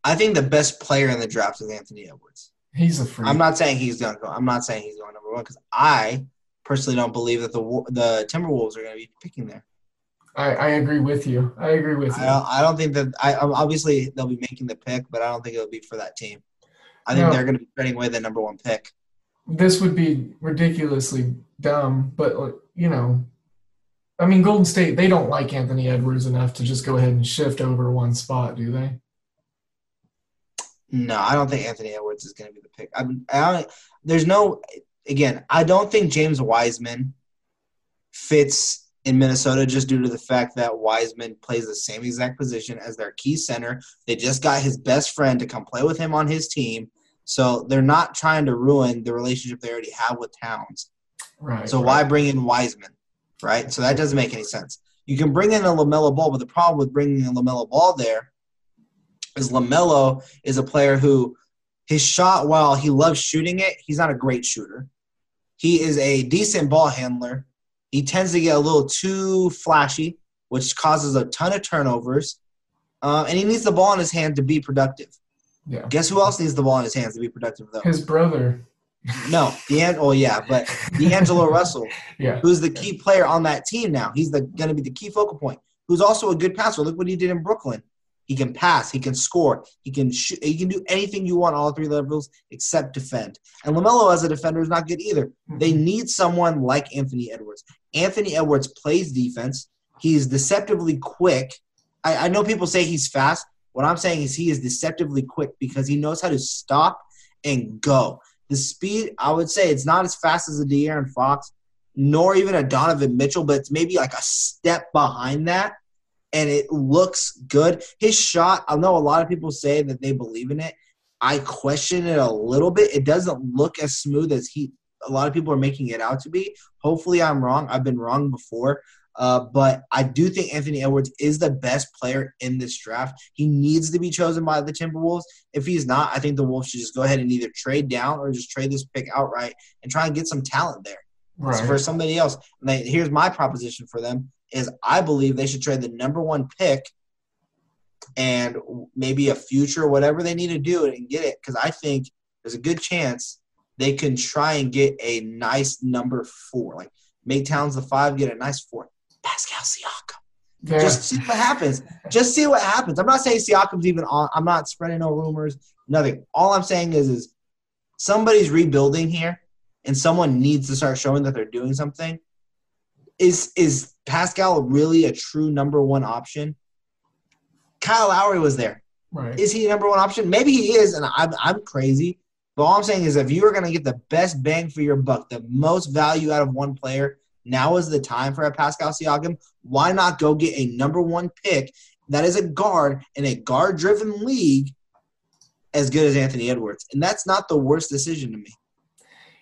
[SPEAKER 3] I think the best player in the draft is Anthony Edwards.
[SPEAKER 2] He's a freak.
[SPEAKER 3] I'm not saying he's going to go. I'm not saying he's going number one because I personally don't believe that the the Timberwolves are going to be picking there.
[SPEAKER 2] I, I agree with you. I agree with you.
[SPEAKER 3] I don't, I don't think that I obviously they'll be making the pick, but I don't think it'll be for that team. I think no, they're going to be trading away the number one pick.
[SPEAKER 2] This would be ridiculously dumb, but you know, I mean, Golden State they don't like Anthony Edwards enough to just go ahead and shift over one spot, do they?
[SPEAKER 3] No, I don't think Anthony Edwards is going to be the pick. I, I there's no again. I don't think James Wiseman fits in Minnesota just due to the fact that Wiseman plays the same exact position as their key center. They just got his best friend to come play with him on his team. So they're not trying to ruin the relationship they already have with Towns. Right. So right. why bring in Wiseman? Right? So that doesn't make any sense. You can bring in a LaMelo Ball, but the problem with bringing a LaMelo Ball there is LaMelo is a player who his shot, while he loves shooting it, he's not a great shooter. He is a decent ball handler, he tends to get a little too flashy, which causes a ton of turnovers. Uh, and he needs the ball in his hand to be productive. Yeah. Guess who else needs the ball in his hands to be productive though?
[SPEAKER 2] His brother.
[SPEAKER 3] No, the oh yeah, but D'Angelo Russell,
[SPEAKER 2] yeah,
[SPEAKER 3] who's the key player on that team now. He's the going to be the key focal point. Who's also a good passer. Look what he did in Brooklyn. He can pass. He can score. He can shoot. He can do anything you want all three levels except defend. And Lamelo as a defender is not good either. Mm-hmm. They need someone like Anthony Edwards. Anthony Edwards plays defense. He's deceptively quick. I, I know people say he's fast. What I'm saying is he is deceptively quick because he knows how to stop and go. The speed, I would say, it's not as fast as a De'Aaron Fox, nor even a Donovan Mitchell, but it's maybe like a step behind that and it looks good. His shot, I know a lot of people say that they believe in it. I question it a little bit. It doesn't look as smooth as he a lot of people are making it out to be. Hopefully I'm wrong. I've been wrong before. Uh, but I do think Anthony Edwards is the best player in this draft. He needs to be chosen by the Timberwolves. If he's not, I think the Wolves should just go ahead and either trade down or just trade this pick outright and try and get some talent there right. for somebody else. And they, here's my proposition for them: is I believe they should trade the number one pick and maybe a future, whatever they need to do and get it. Because I think there's a good chance they can try and get a nice number four. Like make Towns the five, get a nice four. Pascal Siakam. Yeah. Just see what happens. Just see what happens. I'm not saying Siakam's even on. I'm not spreading no rumors. Nothing. All I'm saying is, is somebody's rebuilding here, and someone needs to start showing that they're doing something. Is is Pascal really a true number one option? Kyle Lowry was there.
[SPEAKER 2] Right.
[SPEAKER 3] Is he number one option? Maybe he is, and I'm I'm crazy. But all I'm saying is, if you are going to get the best bang for your buck, the most value out of one player, now is the time for a Pascal Siakam. Why not go get a number one pick that is a guard in a guard-driven league as good as Anthony Edwards? And that's not the worst decision to me.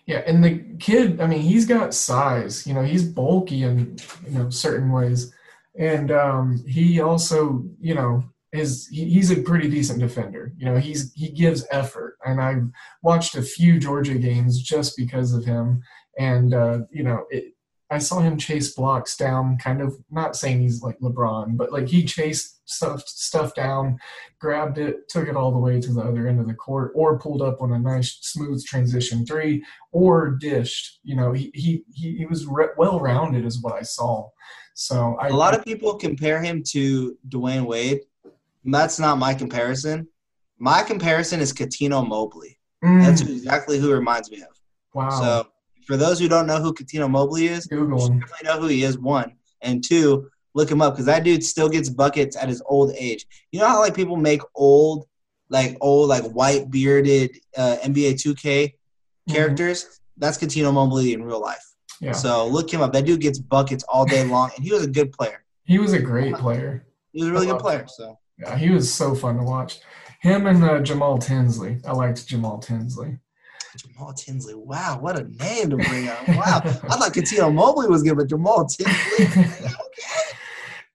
[SPEAKER 2] Yeah, and the kid, I mean, he's got size. You know, he's bulky in you know certain ways, and um, he also, you know, is he, he's a pretty decent defender. You know, he's he gives effort, and I've watched a few Georgia games just because of him. And uh, you know, it, I saw him chase blocks down, kind of not saying he's like LeBron, but like he chased stuff stuff down, grabbed it, took it all the way to the other end of the court, or pulled up on a nice smooth transition three, or dished. You know, he he he, he was re- well rounded, is what I saw. So I,
[SPEAKER 3] a lot of people compare him to Dwyane Wade. That's not my comparison. My comparison is Cuttino Mobley.
[SPEAKER 2] Mm,
[SPEAKER 3] That's exactly who he reminds me of.
[SPEAKER 2] wow.
[SPEAKER 3] So for those who don't know who Cuttino Mobley is, you
[SPEAKER 2] Google him.
[SPEAKER 3] definitely know who he is. One and two, look him up because that dude still gets buckets at his old age. You know how like people make old, like old, like white bearded uh, NBA 2K
[SPEAKER 2] Mhm.
[SPEAKER 3] characters? That's Cuttino Mobley in real life.
[SPEAKER 2] Yeah,
[SPEAKER 3] So look him up. That dude gets buckets all day long, and he was a good player.
[SPEAKER 2] he was a great player.
[SPEAKER 3] He was a really good player. So
[SPEAKER 2] Yeah, he was so fun to watch. Him and uh, Jamal Tinsley. I liked Jamal Tinsley.
[SPEAKER 3] Jamal Tinsley, wow, what a name to bring up! Wow, I thought Cuttino Mobley was good, but Jamal Tinsley, okay.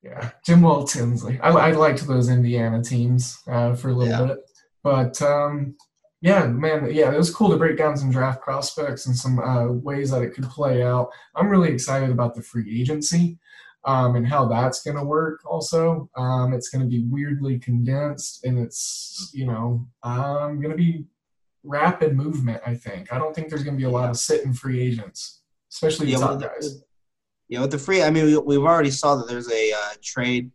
[SPEAKER 2] Yeah, Jamal Tinsley. I, I liked those Indiana teams uh, for a little
[SPEAKER 3] Yeah.
[SPEAKER 2] bit, but um, yeah, man, yeah, it was cool to break down some draft prospects and some uh, ways that it could play out. I'm really excited about the free agency um, and how that's going to work. Also, um, it's going to be weirdly condensed, and it's you know um, going to be rapid movement. I think. I don't think there's going to be a lot of sitting free agents, especially the
[SPEAKER 3] Yeah,
[SPEAKER 2] top guys.
[SPEAKER 3] Yeah, with the free, I mean, we, we've already saw that there's a uh, trade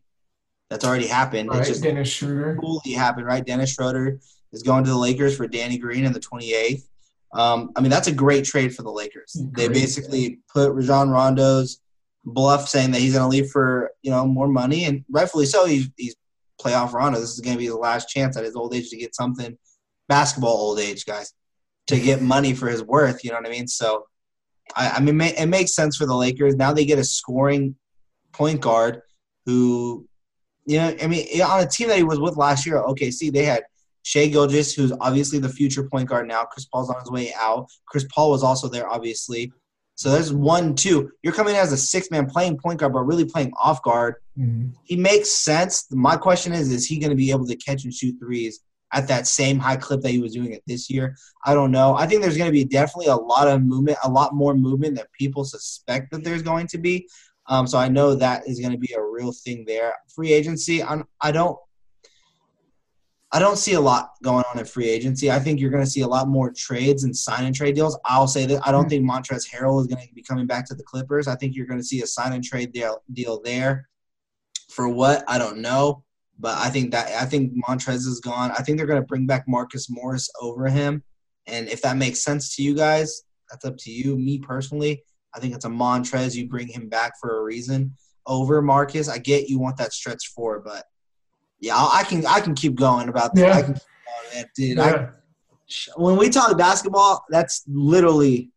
[SPEAKER 3] that's already happened.
[SPEAKER 2] Right,
[SPEAKER 3] It's just
[SPEAKER 2] Dennis Schroeder.
[SPEAKER 3] fully happened, right? Dennis Schroeder is going to the Lakers for Danny Green in the 28th. Um, I mean, that's a great trade for the Lakers. They basically put Rajon Rondo's bluff saying that he's going to leave for you know more money, and rightfully so. He's, he's playoff Rondo. This is going to be the last chance at his old age to get something basketball old age, guys, to get money for his worth. You know what I mean? So, I, I mean, it makes sense for the Lakers. Now they get a scoring point guard who, you know, I mean, on a team that he was with last year, OKC, they had Shai Gilgeous, who's obviously the future point guard now. Chris Paul's on his way out. Chris Paul was also there, obviously. So there's one, two. You're coming in as a six man playing point guard, but really playing off guard.
[SPEAKER 2] Mhm.
[SPEAKER 3] He makes sense. My question is, is he going to be able to catch and shoot threes at that same high clip that he was doing it this year? I don't know. I think there's going to be definitely a lot of movement, a lot more movement that people suspect that there's going to be. Um, so I know that is going to be a real thing there. Free agency, I'm, I don't. I don't see a lot going on in free agency. I think you're going to see a lot more trades and sign and trade deals. I'll say that I don't hmm. think Montrezl Harrell is going to be coming back to the Clippers. I think you're going to see a sign and trade deal, deal there. For what I don't know, but I think that I think Montrez is gone. I think they're going to bring back Marcus Morris over him, and if that makes sense to you guys, that's up to you. Me personally, I think it's a Montrez. You bring him back for a reason over Marcus. I get you want that stretch four, but yeah, I can I can keep going about that.
[SPEAKER 2] Yeah.
[SPEAKER 3] I can man. dude. I, when we talk basketball, that's literally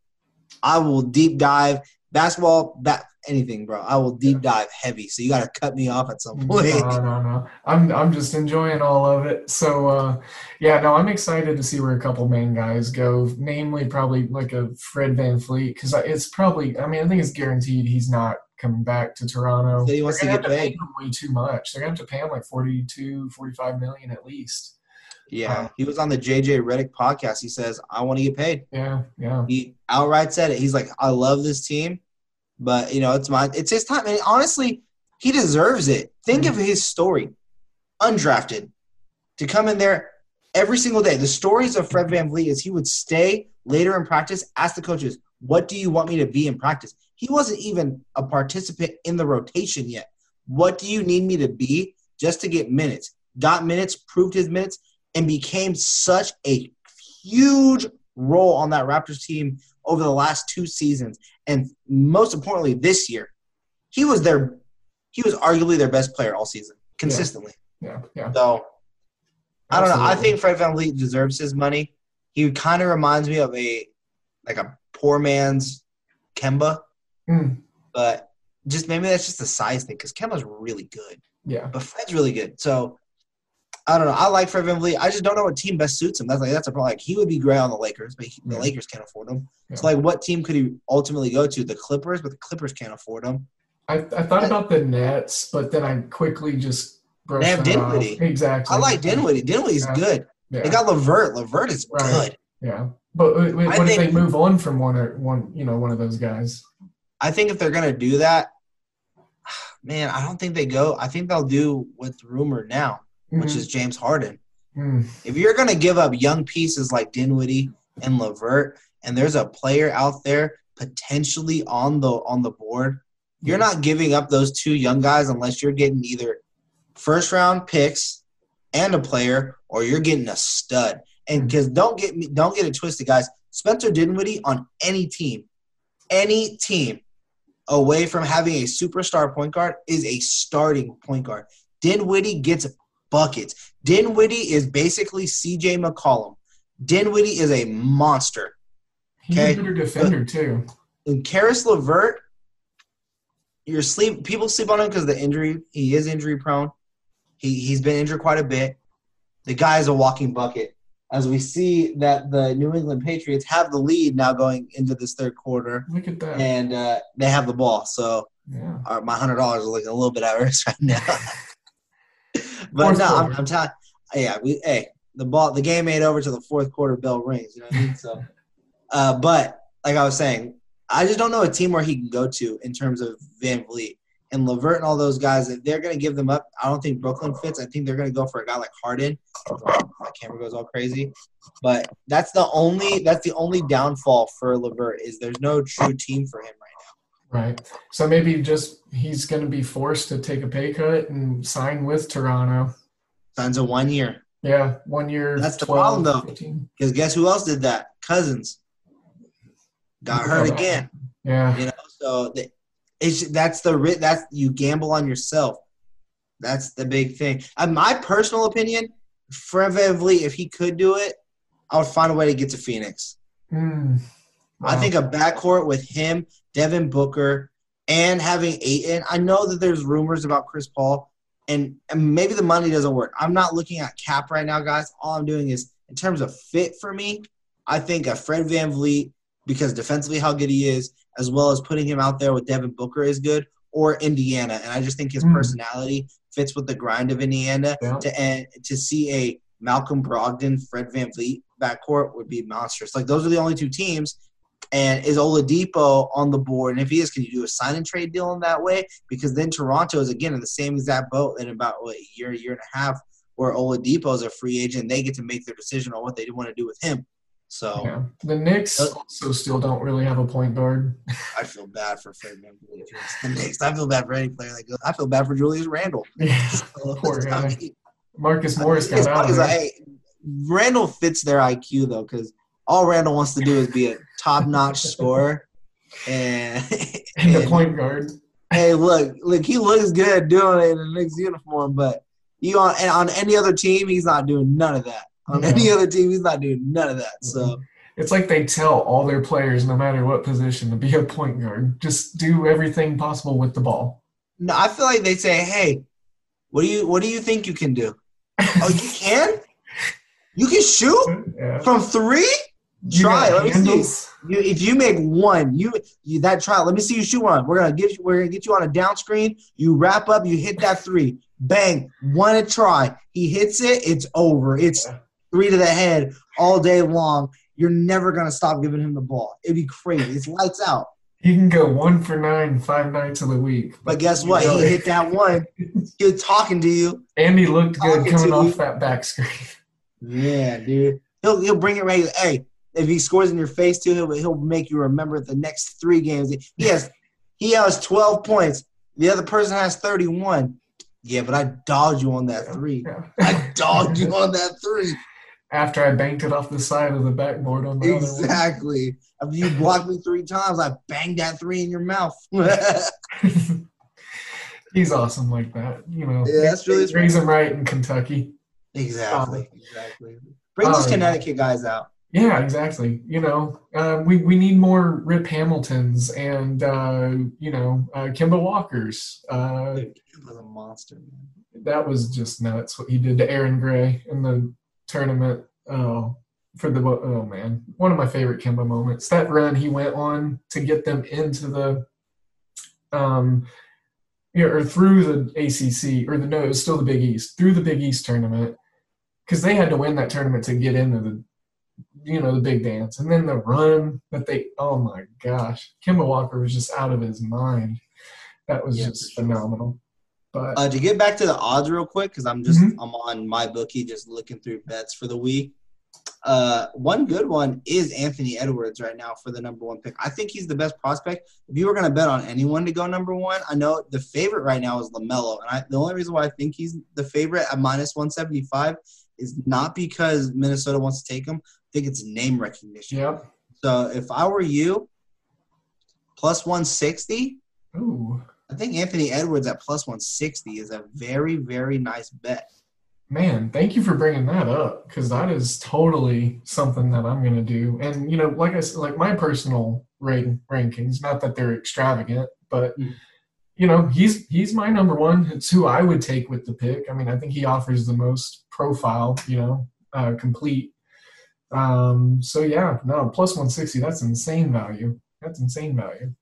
[SPEAKER 3] I will deep dive basketball, ba- anything, bro. I will deep dive heavy. So you got to cut me off at some point.
[SPEAKER 2] No, no, no. I'm I'm just enjoying all of it. So uh, yeah, no, I'm excited to see where a couple main guys go. Namely, probably like a Fred VanVleet, because it's probably. I mean, I think it's guaranteed he's not coming back to Toronto.
[SPEAKER 3] So he wants to get paid.
[SPEAKER 2] him way too much. They're gonna have to pay him like 42, 45 million at least.
[SPEAKER 3] Yeah, um, he was on the JJ Redick podcast. He says, "I want to get paid."
[SPEAKER 2] Yeah, yeah.
[SPEAKER 3] He outright said it. He's like, "I love this team, but you know, it's my, it's his time." And honestly, he deserves it. Think mm. of his story, undrafted, to come in there every single day. The stories of Fred VanVleet is he would stay later in practice, ask the coaches, "What do you want me to be in practice?" He wasn't even a participant in the rotation yet. What do you need me to be just to get minutes? Got minutes, proved his minutes, and became such a huge role on that Raptors team over the last two seasons, and most importantly, this year. He was their, he was arguably their best player all season, consistently.
[SPEAKER 2] Yeah, yeah.
[SPEAKER 3] So I don't know. I think Fred VanVleet deserves his money. He kind of reminds me of a like a poor man's Kemba,
[SPEAKER 2] Mm,
[SPEAKER 3] but just maybe that's just a size thing because Kemba's really good,
[SPEAKER 2] yeah.
[SPEAKER 3] but Fred's really good. So I don't know. I like Fred VanVleet. I just don't know what team best suits him. That's like that's a problem. Like he would be great on the Lakers, but he, the Lakers can't afford him.
[SPEAKER 2] Yeah.
[SPEAKER 3] So like, what team could he ultimately go to? The Clippers, but the Clippers can't afford him.
[SPEAKER 2] I, I thought about the Nets, but then I quickly just brushed
[SPEAKER 3] They have
[SPEAKER 2] that off. Exactly.
[SPEAKER 3] I like Dinwiddie. Dinwiddie's
[SPEAKER 2] Yeah.
[SPEAKER 3] good.
[SPEAKER 2] Yeah.
[SPEAKER 3] They got Levert. Levert is
[SPEAKER 2] Right.
[SPEAKER 3] good.
[SPEAKER 2] Yeah, but
[SPEAKER 3] I
[SPEAKER 2] what if
[SPEAKER 3] think-
[SPEAKER 2] they move on from one or one, you know, one of those guys?
[SPEAKER 3] I think if they're gonna do that, man, I don't think they go. I think they'll do what's rumored now, which
[SPEAKER 2] Mhm.
[SPEAKER 3] is James Harden.
[SPEAKER 2] Mm.
[SPEAKER 3] If you're gonna give up young pieces like Dinwiddie and LeVert, and there's a player out there potentially on the on the board, you're not giving up those two young guys unless you're getting either first round picks and a player, or you're getting a stud. And because don't get me, don't get it twisted, guys. Spencer Dinwiddie on any team, any team, away from having a superstar point guard is a starting point guard. Dinwiddie gets buckets. Dinwiddie is basically C.J. McCollum. Dinwiddie is a monster.
[SPEAKER 2] He's
[SPEAKER 3] Okay.
[SPEAKER 2] a better defender too.
[SPEAKER 3] And Caris LeVert, you're sleep. People sleep on him because the injury. He is injury prone. He he's been injured quite a bit. The guy is a walking bucket. As we see that the New England Patriots have the lead now going into this third quarter,
[SPEAKER 2] Look at that.
[SPEAKER 3] and uh, they have the ball. So
[SPEAKER 2] yeah.
[SPEAKER 3] uh, my hundred dollars is looking a little bit at risk right now. but no, I'm. I'm telling. Yeah, we hey the ball the game ain't over till the fourth quarter bell rings. You know what I mean? So, uh, but like I was saying, I just don't know a team where he can go to in terms of VanVleet and Levert and all those guys. If they're gonna give them up, I don't think Brooklyn fits. I think they're gonna go for a guy like Harden. My camera goes all crazy, but that's the only that's the only downfall for Levert is there's no true team for him right now.
[SPEAKER 2] Right. So maybe just he's going to be forced to take a pay cut and sign with Toronto.
[SPEAKER 3] Signs a one year.
[SPEAKER 2] Yeah, one year.
[SPEAKER 3] That's the
[SPEAKER 2] 12,
[SPEAKER 3] problem, though. Because guess who else did that? Cousins got hurt oh. again.
[SPEAKER 2] Yeah.
[SPEAKER 3] You know, so the, it's that's the that's you gamble on yourself. That's the big thing. Uh, my personal opinion, Fred if he could do it, I would find a way to get to Phoenix.
[SPEAKER 2] Mm.
[SPEAKER 3] I think a backcourt with him, Devin Booker, and having Ayton. I know that there's rumors about Chris Paul, and, and maybe the money doesn't work. I'm not looking at cap right now, guys. All I'm doing is, in terms of fit for me, I think a Fred VanVleet, because defensively how good he is, as well as putting him out there with Devin Booker is good, or Indiana. And I just think his
[SPEAKER 2] Mm.
[SPEAKER 3] personality fits with the grind of Indiana.
[SPEAKER 2] Yeah.
[SPEAKER 3] To, and to see a Malcolm Brogdon, Fred VanVleet backcourt would be monstrous. Like, those are the only two teams and is Oladipo on the board? And if he is, can you do a sign and trade deal in that way? Because then Toronto is again in the same exact boat in about what, a year, year and a half, where Oladipo is a free agent. They get to make their decision on what they want to do with him. So
[SPEAKER 2] Yeah. The Knicks
[SPEAKER 3] Uh,
[SPEAKER 2] also still don't really have a point guard.
[SPEAKER 3] I feel bad for Fred VanVleet. The Knicks. I feel bad for any player that goes. I feel bad for Julius Randle.
[SPEAKER 2] Yeah.
[SPEAKER 3] So,
[SPEAKER 2] Poor guy. Marcus Morris got out
[SPEAKER 3] funny
[SPEAKER 2] of
[SPEAKER 3] 'cause,
[SPEAKER 2] there.
[SPEAKER 3] hey, Randle fits their IQ though, because all Randle wants to do is be a top-notch scorer, and,
[SPEAKER 2] And the
[SPEAKER 3] and-
[SPEAKER 2] point guard.
[SPEAKER 3] hey, look, look, he looks good doing it in the Knicks uniform, but you on and on any other team, he's not doing none of that. On
[SPEAKER 2] No.
[SPEAKER 3] any other team, he's not doing none of that. So
[SPEAKER 2] It's like they tell all their players, no matter what position, to be a point guard. Just do everything possible with the ball.
[SPEAKER 3] no, I feel like they say, "Hey, what do you what do you think you can do? Oh, you can? You can shoot
[SPEAKER 2] Yeah.
[SPEAKER 3] from three?
[SPEAKER 2] You
[SPEAKER 3] Try. Let me see. You, if you make one, you, you that try. Let me see you shoot one. We're gonna get you. We're gonna get you on a down screen. You wrap up. You hit that three. Bang. One to try. He hits it. It's over. It's
[SPEAKER 2] Yeah.
[SPEAKER 3] Three to the head all day long. You're never gonna stop giving him the ball. It'd be crazy. It's lights out.
[SPEAKER 2] He can go one for nine five nights of the week.
[SPEAKER 3] But guess what?
[SPEAKER 2] Know
[SPEAKER 3] He
[SPEAKER 2] it.
[SPEAKER 3] hit that one. Was talking to you.
[SPEAKER 2] And he looked good coming off
[SPEAKER 3] you.
[SPEAKER 2] that back screen.
[SPEAKER 3] Yeah, dude. He'll he'll bring it right. Hey, if he scores in your face too, he'll he'll make you remember the next three games. He has he has twelve points. The other person has thirty one. Yeah, but I dogged you on that three.
[SPEAKER 2] Yeah.
[SPEAKER 3] I dogged you on that three.
[SPEAKER 2] After I banked it off the side of the backboard on the.
[SPEAKER 3] Exactly. If you blocked me three times, I banged that three in your mouth.
[SPEAKER 2] He's awesome like that. You know,
[SPEAKER 3] Yeah, that's really-
[SPEAKER 2] raise him right in Kentucky.
[SPEAKER 3] exactly. Exactly. Bring those
[SPEAKER 2] yeah.
[SPEAKER 3] Connecticut guys out.
[SPEAKER 2] Yeah, exactly. You know, uh, we we need more Rip Hamiltons and uh, you know uh, Kemba Walkers. Uh,
[SPEAKER 3] Dude, was a monster, man.
[SPEAKER 2] that was just nuts what he did to Aaron Gray in the tournament. Oh, for the oh man, one of my favorite Kemba moments. That run he went on to get them into the um, yeah, or through the ACC or the no, it was still the Big East through the Big East tournament because they had to win that tournament to get into the you know, the big dance. And then the run that they, oh my gosh, Kemba Walker was just out of his mind. That was
[SPEAKER 3] Yeah,
[SPEAKER 2] just phenomenal. But
[SPEAKER 3] Uh, to get back to the odds real quick, because I'm just
[SPEAKER 2] Mhm.
[SPEAKER 3] I'm on my bookie, just looking through bets for the week. Uh, one good one is Anthony Edwards right now for the number one pick. I think he's the best prospect. If you were going to bet on anyone to go number one, I know the favorite right now is Lamelo, and I, the only reason why I think he's the favorite at minus one seventy five is not because Minnesota wants to take him. I think it's name recognition.
[SPEAKER 2] yep.
[SPEAKER 3] So if I were you, plus one sixty.
[SPEAKER 2] Ooh,
[SPEAKER 3] I think Anthony Edwards at plus 160 is a very, very nice bet.
[SPEAKER 2] man, thank you for bringing that up because that is totally something that I'm going to do. And, you know, like I said, like my personal rank, rankings, not that they're extravagant, but.
[SPEAKER 3] Mm.
[SPEAKER 2] You know, he's he's my number one. It's who I would take with the pick. I mean, I think he offers the most profile, you know, uh, complete. Um, so yeah, no, plus 160, that's insane value. That's insane value.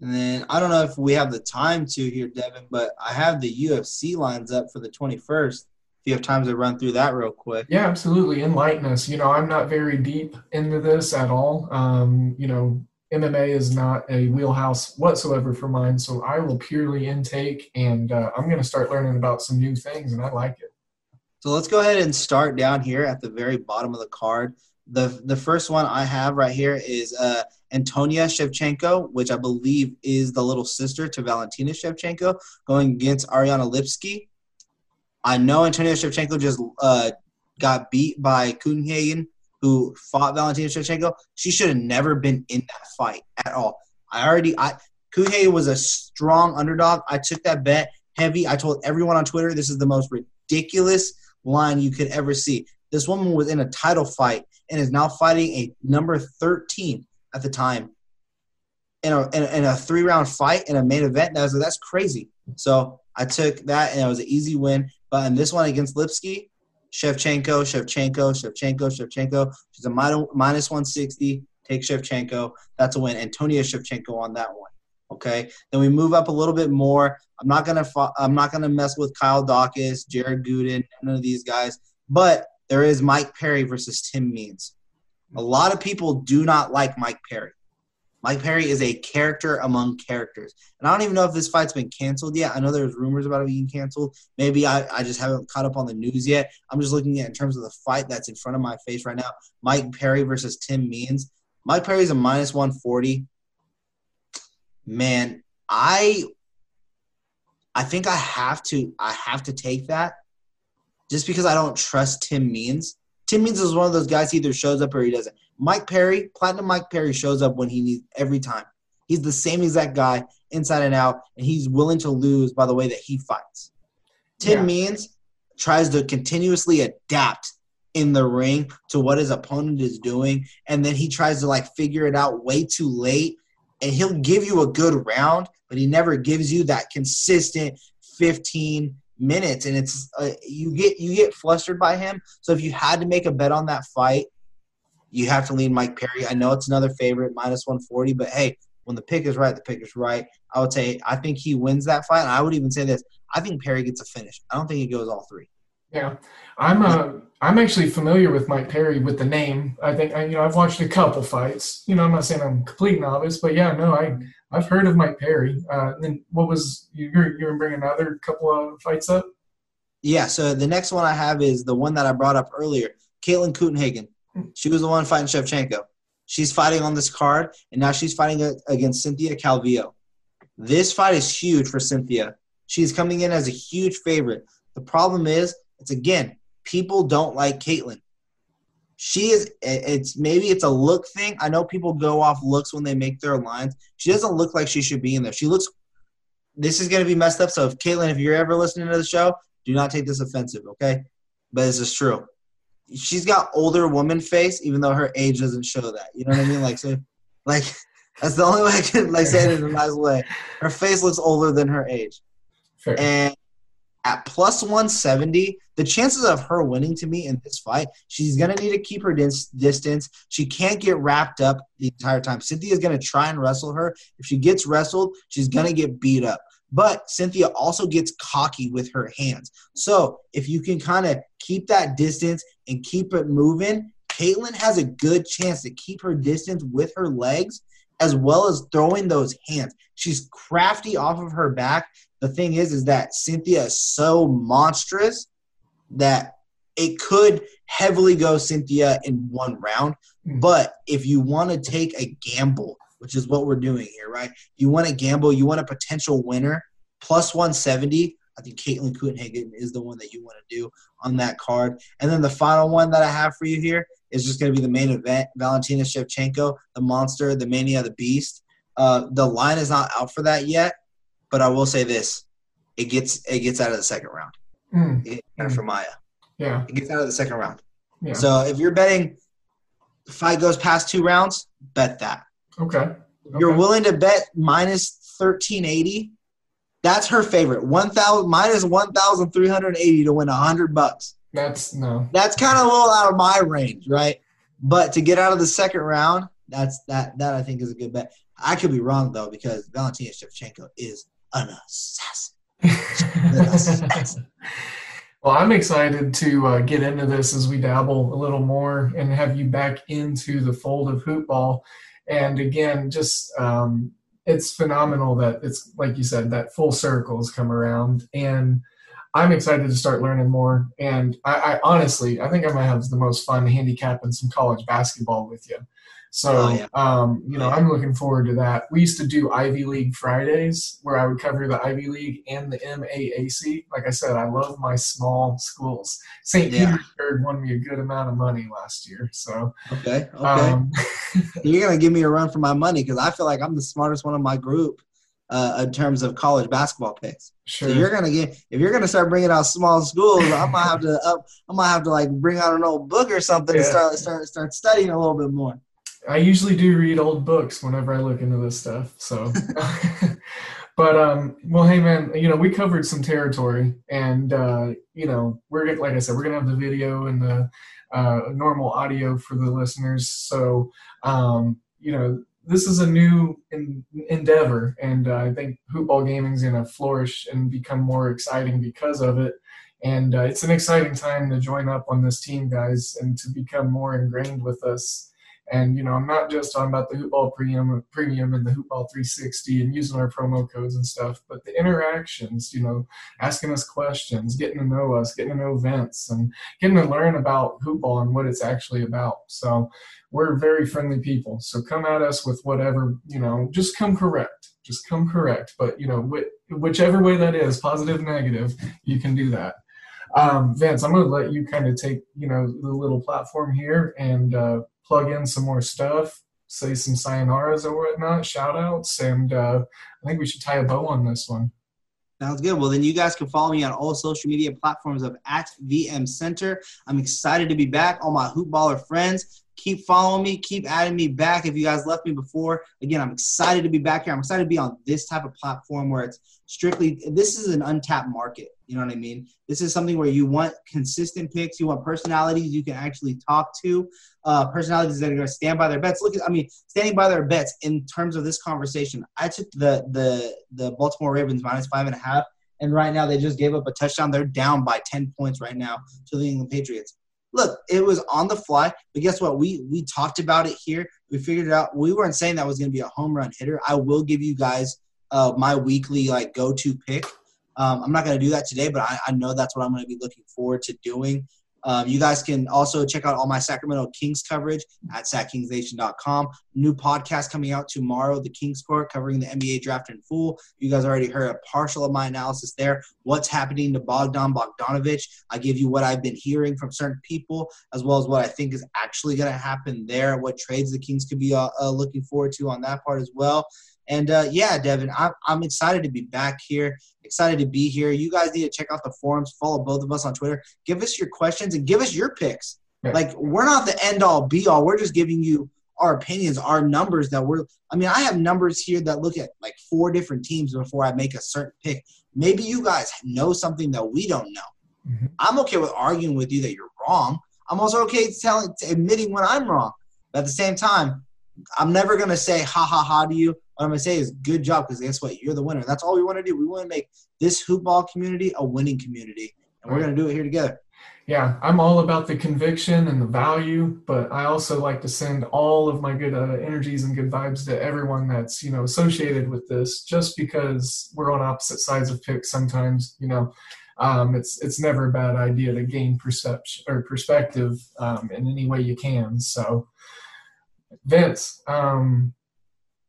[SPEAKER 3] And then I don't know if we have the time to here, Devin, but I have the UFC lines up for the 21st. If you have time to run through that real quick.
[SPEAKER 2] Yeah, absolutely. Enlighten us. You know, I'm not very deep into this at all. Um, you know, MMA is not a wheelhouse whatsoever for mine, so I will purely intake, and uh, I'm going to start learning about some new things, and I like it.
[SPEAKER 3] So let's go ahead and start down here at the very bottom of the card. The the first one I have right here is uh, Antonia Shevchenko, which I believe is the little sister to Valentina Shevchenko, going against Ariane Lipski. I know Antonia Shevchenko just uh, got beat by Chookagian, who fought Valentina Shevchenko. She should have never been in that fight at all. I already I Chookagian was a strong underdog. I took that bet heavy. I told everyone on Twitter this is the most ridiculous line you could ever see. This woman was in a title fight and is now fighting a number 13 at the time in a, in a, in a three round fight in a main event. That's, that's crazy. So I took that and it was an easy win. But in this one against Lipski, Shevchenko, Shevchenko, Shevchenko, Shevchenko. She's a minus 160. Take Shevchenko. That's a win. Antonia Shevchenko on that one. Okay. Then we move up a little bit more. I'm not gonna. I'm not gonna mess with Kyle Daukaus, Jared Gooden, none of these guys. But there is Mike Perry versus Tim Means. A lot of people do not like Mike Perry. Mike Perry is a character among characters. And I don't even know if this fight's been canceled yet. I know there's rumors about it being canceled. Maybe I, I just haven't caught up on the news yet. I'm just looking at in terms of the fight that's in front of my face right now. Mike Perry versus Tim Means. Mike Perry's a minus 140. Man, I I think I have to I have to take that just because I don't trust Tim Means. Tim Means is one of those guys he either shows up or he doesn't. Mike Perry, Platinum Mike Perry shows up when he needs every time. He's the same exact guy inside and out, and he's willing to lose by the way that he fights. Tim
[SPEAKER 2] Yeah.
[SPEAKER 3] Means tries to continuously adapt in the ring to what his opponent is doing, and then he tries to like figure it out way too late. And he'll give you a good round, but he never gives you that consistent 15 minutes. And it's uh, you get you get flustered by him. So if you had to make a bet on that fight, you have to lean Mike Perry. I know it's another favorite, minus 140, but hey, when the pick is right, the pick is right. I would say I think he wins that fight. And I would even say this: I think Perry gets a finish. I don't think he goes all three.
[SPEAKER 2] Yeah, I'm uh, I'm actually familiar with Mike Perry with the name. I think I, you know I've watched a couple fights. You know, I'm not saying I'm complete novice, but yeah, no, I I've heard of Mike Perry. Uh, and then what was you you're, you're bringing another couple of fights up?
[SPEAKER 3] Yeah. So the next one I have is the one that I brought up earlier, Katlyn Chookagian. She was the one fighting Shevchenko. She's fighting on this card, and now she's fighting against Cynthia Calvillo. This fight is huge for Cynthia. She's coming in as a huge favorite. The problem is, it's again, people don't like Katlyn. She is. It's maybe it's a look thing. I know people go off looks when they make their lines. She doesn't look like she should be in there. She looks. This is going to be messed up. So, if Katlyn, if you're ever listening to the show, do not take this offensive, okay? But this is true. She's got older woman face, even though her age doesn't show that. You know what I mean? Like, so, like that's the only way I can like say it in a nice way. Her face looks older than her age.
[SPEAKER 2] Fair.
[SPEAKER 3] And at plus 170, the chances of her winning to me in this fight, she's going to need to keep her dis- distance. She can't get wrapped up the entire time. Cynthia's going to try and wrestle her. If she gets wrestled, she's going to get beat up. But Cynthia also gets cocky with her hands. So if you can kind of keep that distance and keep it moving, Katlyn has a good chance to keep her distance with her legs as well as throwing those hands. She's crafty off of her back. The thing is, is that Cynthia is so monstrous that it could heavily go Cynthia in one round.
[SPEAKER 2] Hmm.
[SPEAKER 3] But if you want to take a gamble, which is what we're doing here, right? You want to gamble, you want a potential winner, plus 170. I think Katlyn Chookagian is the one that you want to do on that card. And then the final one that I have for you here is just going to be the main event Valentina Shevchenko, the monster, the mania, the beast. Uh, the line is not out for that yet, but I will say this it gets it gets out of the second round
[SPEAKER 2] Mm,
[SPEAKER 3] it, for Maia.
[SPEAKER 2] yeah,
[SPEAKER 3] It gets out of the second round.
[SPEAKER 2] yeah.
[SPEAKER 3] So if you're betting the fight goes past two rounds, bet that.
[SPEAKER 2] okay.
[SPEAKER 3] If you're willing to bet minus 1380, that's her favorite. 1000 minus 1380 to win a 100 bucks.
[SPEAKER 2] That's no.
[SPEAKER 3] That's kind of a little out of my range, right? But to get out of the second round, that's that that I think is a good bet. I could be wrong though because Valentina Shevchenko is an assassin.
[SPEAKER 2] well, I'm excited to uh, get into this as we dabble a little more and have you back into the fold of hoopball. And again, just um, it's phenomenal that it's like you said that full circle has come around, and I'm excited to start learning more. And I, I honestly, I think I might have the most fun handicapping some college basketball with you. So,
[SPEAKER 3] Oh, yeah.
[SPEAKER 2] um, you know, I'm looking forward to that. We used to do Ivy League Fridays where I would cover the Ivy League and the MAAC. Like I said, I love my small schools. St.
[SPEAKER 3] Yeah.
[SPEAKER 2] Petersburg won me a good amount of money last year. So,
[SPEAKER 3] Okay, okay.
[SPEAKER 2] um,
[SPEAKER 3] You're gonna give me a run for my money because I feel like I'm the smartest one in my group uh, in terms of college basketball picks.
[SPEAKER 2] sure.
[SPEAKER 3] So you're gonna get if you're gonna start bringing out small schools, I might have to up, I might have to like bring out an old book or something and start start start studying a little bit more.
[SPEAKER 2] I usually do read old books whenever I look into this stuff. So, but um, well, hey man, you know we covered some territory, and uh, you know we're gonna, like I said, we're gonna have the video and the uh, normal audio for the listeners. So, um, you know, this is a new in, endeavor, and uh, I think hoopball gaming is gonna flourish and become more exciting because of it. And uh, it's an exciting time to join up on this team, guys, and to become more ingrained with us. And you know, I'm not just talking about the Hoopball Premium, Premium and the Hoopball 360 and using our promo codes and stuff, but the interactions. You know, asking us questions, getting to know us, getting to know Vince, and getting to learn about hoopball and what it's actually about. So we're very friendly people. So come at us with whatever you know. Just come correct. Just come correct. But you know, wh- whichever way that is, positive, negative, you can do that. Um, Vince, I'm going to let you kind of take you know the little platform here and uh, plug in some more stuff, say some sayonaras or whatnot, shout outs, and uh, I think we should tie a bow on this one.
[SPEAKER 3] Sounds good. Well, then you guys can follow me on all social media platforms of at VM Center. I'm excited to be back. All my hoopballer friends, keep following me, keep adding me back. If you guys left me before, again, I'm excited to be back here. I'm excited to be on this type of platform where it's strictly. This is an untapped market. You know what I mean? This is something where you want consistent picks. You want personalities you can actually talk to. Uh, personalities that are going to stand by their bets. Look at, I mean, standing by their bets in terms of this conversation. I took the the the Baltimore Ravens minus five and a half, and right now they just gave up a touchdown. They're down by ten points right now to the England Patriots. Look, it was on the fly, but guess what? We we talked about it here. We figured it out. We weren't saying that was going to be a home run hitter. I will give you guys uh, my weekly like go to pick. Um, I'm not going to do that today, but I, I know that's what I'm going to be looking forward to doing. Um, you guys can also check out all my Sacramento Kings coverage at SacKingsNation.com. New podcast coming out tomorrow, The Kings Court, covering the NBA draft in full. You guys already heard a partial of my analysis there. What's happening to Bogdan Bogdanovich? I give you what I've been hearing from certain people, as well as what I think is actually going to happen there. What trades the Kings could be uh, uh, looking forward to on that part as well. And uh, yeah, Devin, I'm, I'm excited to be back here. Excited to be here. You guys need to check out the forums. Follow both of us on Twitter. Give us your questions and give us your picks. Like we're not the end all be all. We're just giving you our opinions, our numbers that we're. I mean, I have numbers here that look at like four different teams before I make a certain pick. Maybe you guys know something that we don't know.
[SPEAKER 2] Mhm.
[SPEAKER 3] I'm okay with arguing with you that you're wrong. I'm also okay telling, admitting when I'm wrong. But at the same time, I'm never gonna say ha ha ha to you. What I'm gonna say is good job because guess what? You're the winner. That's all we want to do. We want to make this hoopball community a winning community, and we're
[SPEAKER 2] Right.
[SPEAKER 3] gonna do it here together.
[SPEAKER 2] yeah, I'm all about the conviction and the value, but I also like to send all of my good uh, energies and good vibes to everyone that's you know associated with this. Just because we're on opposite sides of picks sometimes, you know, um, it's it's never a bad idea to gain perception or perspective um, in any way you can. So, Vince, um,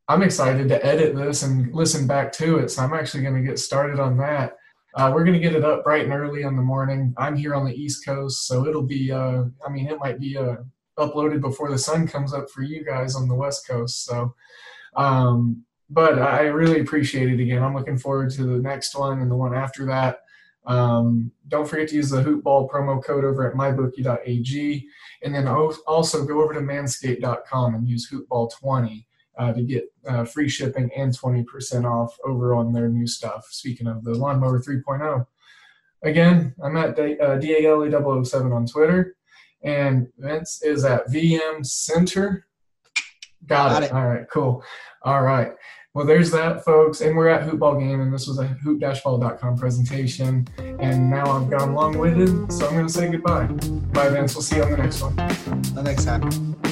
[SPEAKER 2] I'm excited to edit this and listen back to it. So I'm actually going to get started on that. Uh, we're going to get it up bright and early in the morning. I'm here on the East Coast, so it'll be, uh, I mean, it might be uh, uploaded before the sun comes up for you guys on the West Coast. So, um, but I really appreciate it again. I'm looking forward to the next one and the one after that. Um, don't forget to use the hoopball promo code over at mybookie.ag. And then also go over to manscaped.com and use hoopball20 uh, to get uh, free shipping and 20% off over on their new stuff. Speaking of the Lawnmower 3.0. Again, I'm at DALE007 on Twitter, and Vince is at VM Center. Got, Got it. it. All right, cool. All right. Well, there's that, folks. And we're at Hoopball Game, and this was a hoop-ball.com presentation. And now I've gone long winded, so I'm going to say goodbye. Bye, Vince. We'll see you on the next one.
[SPEAKER 3] The next time.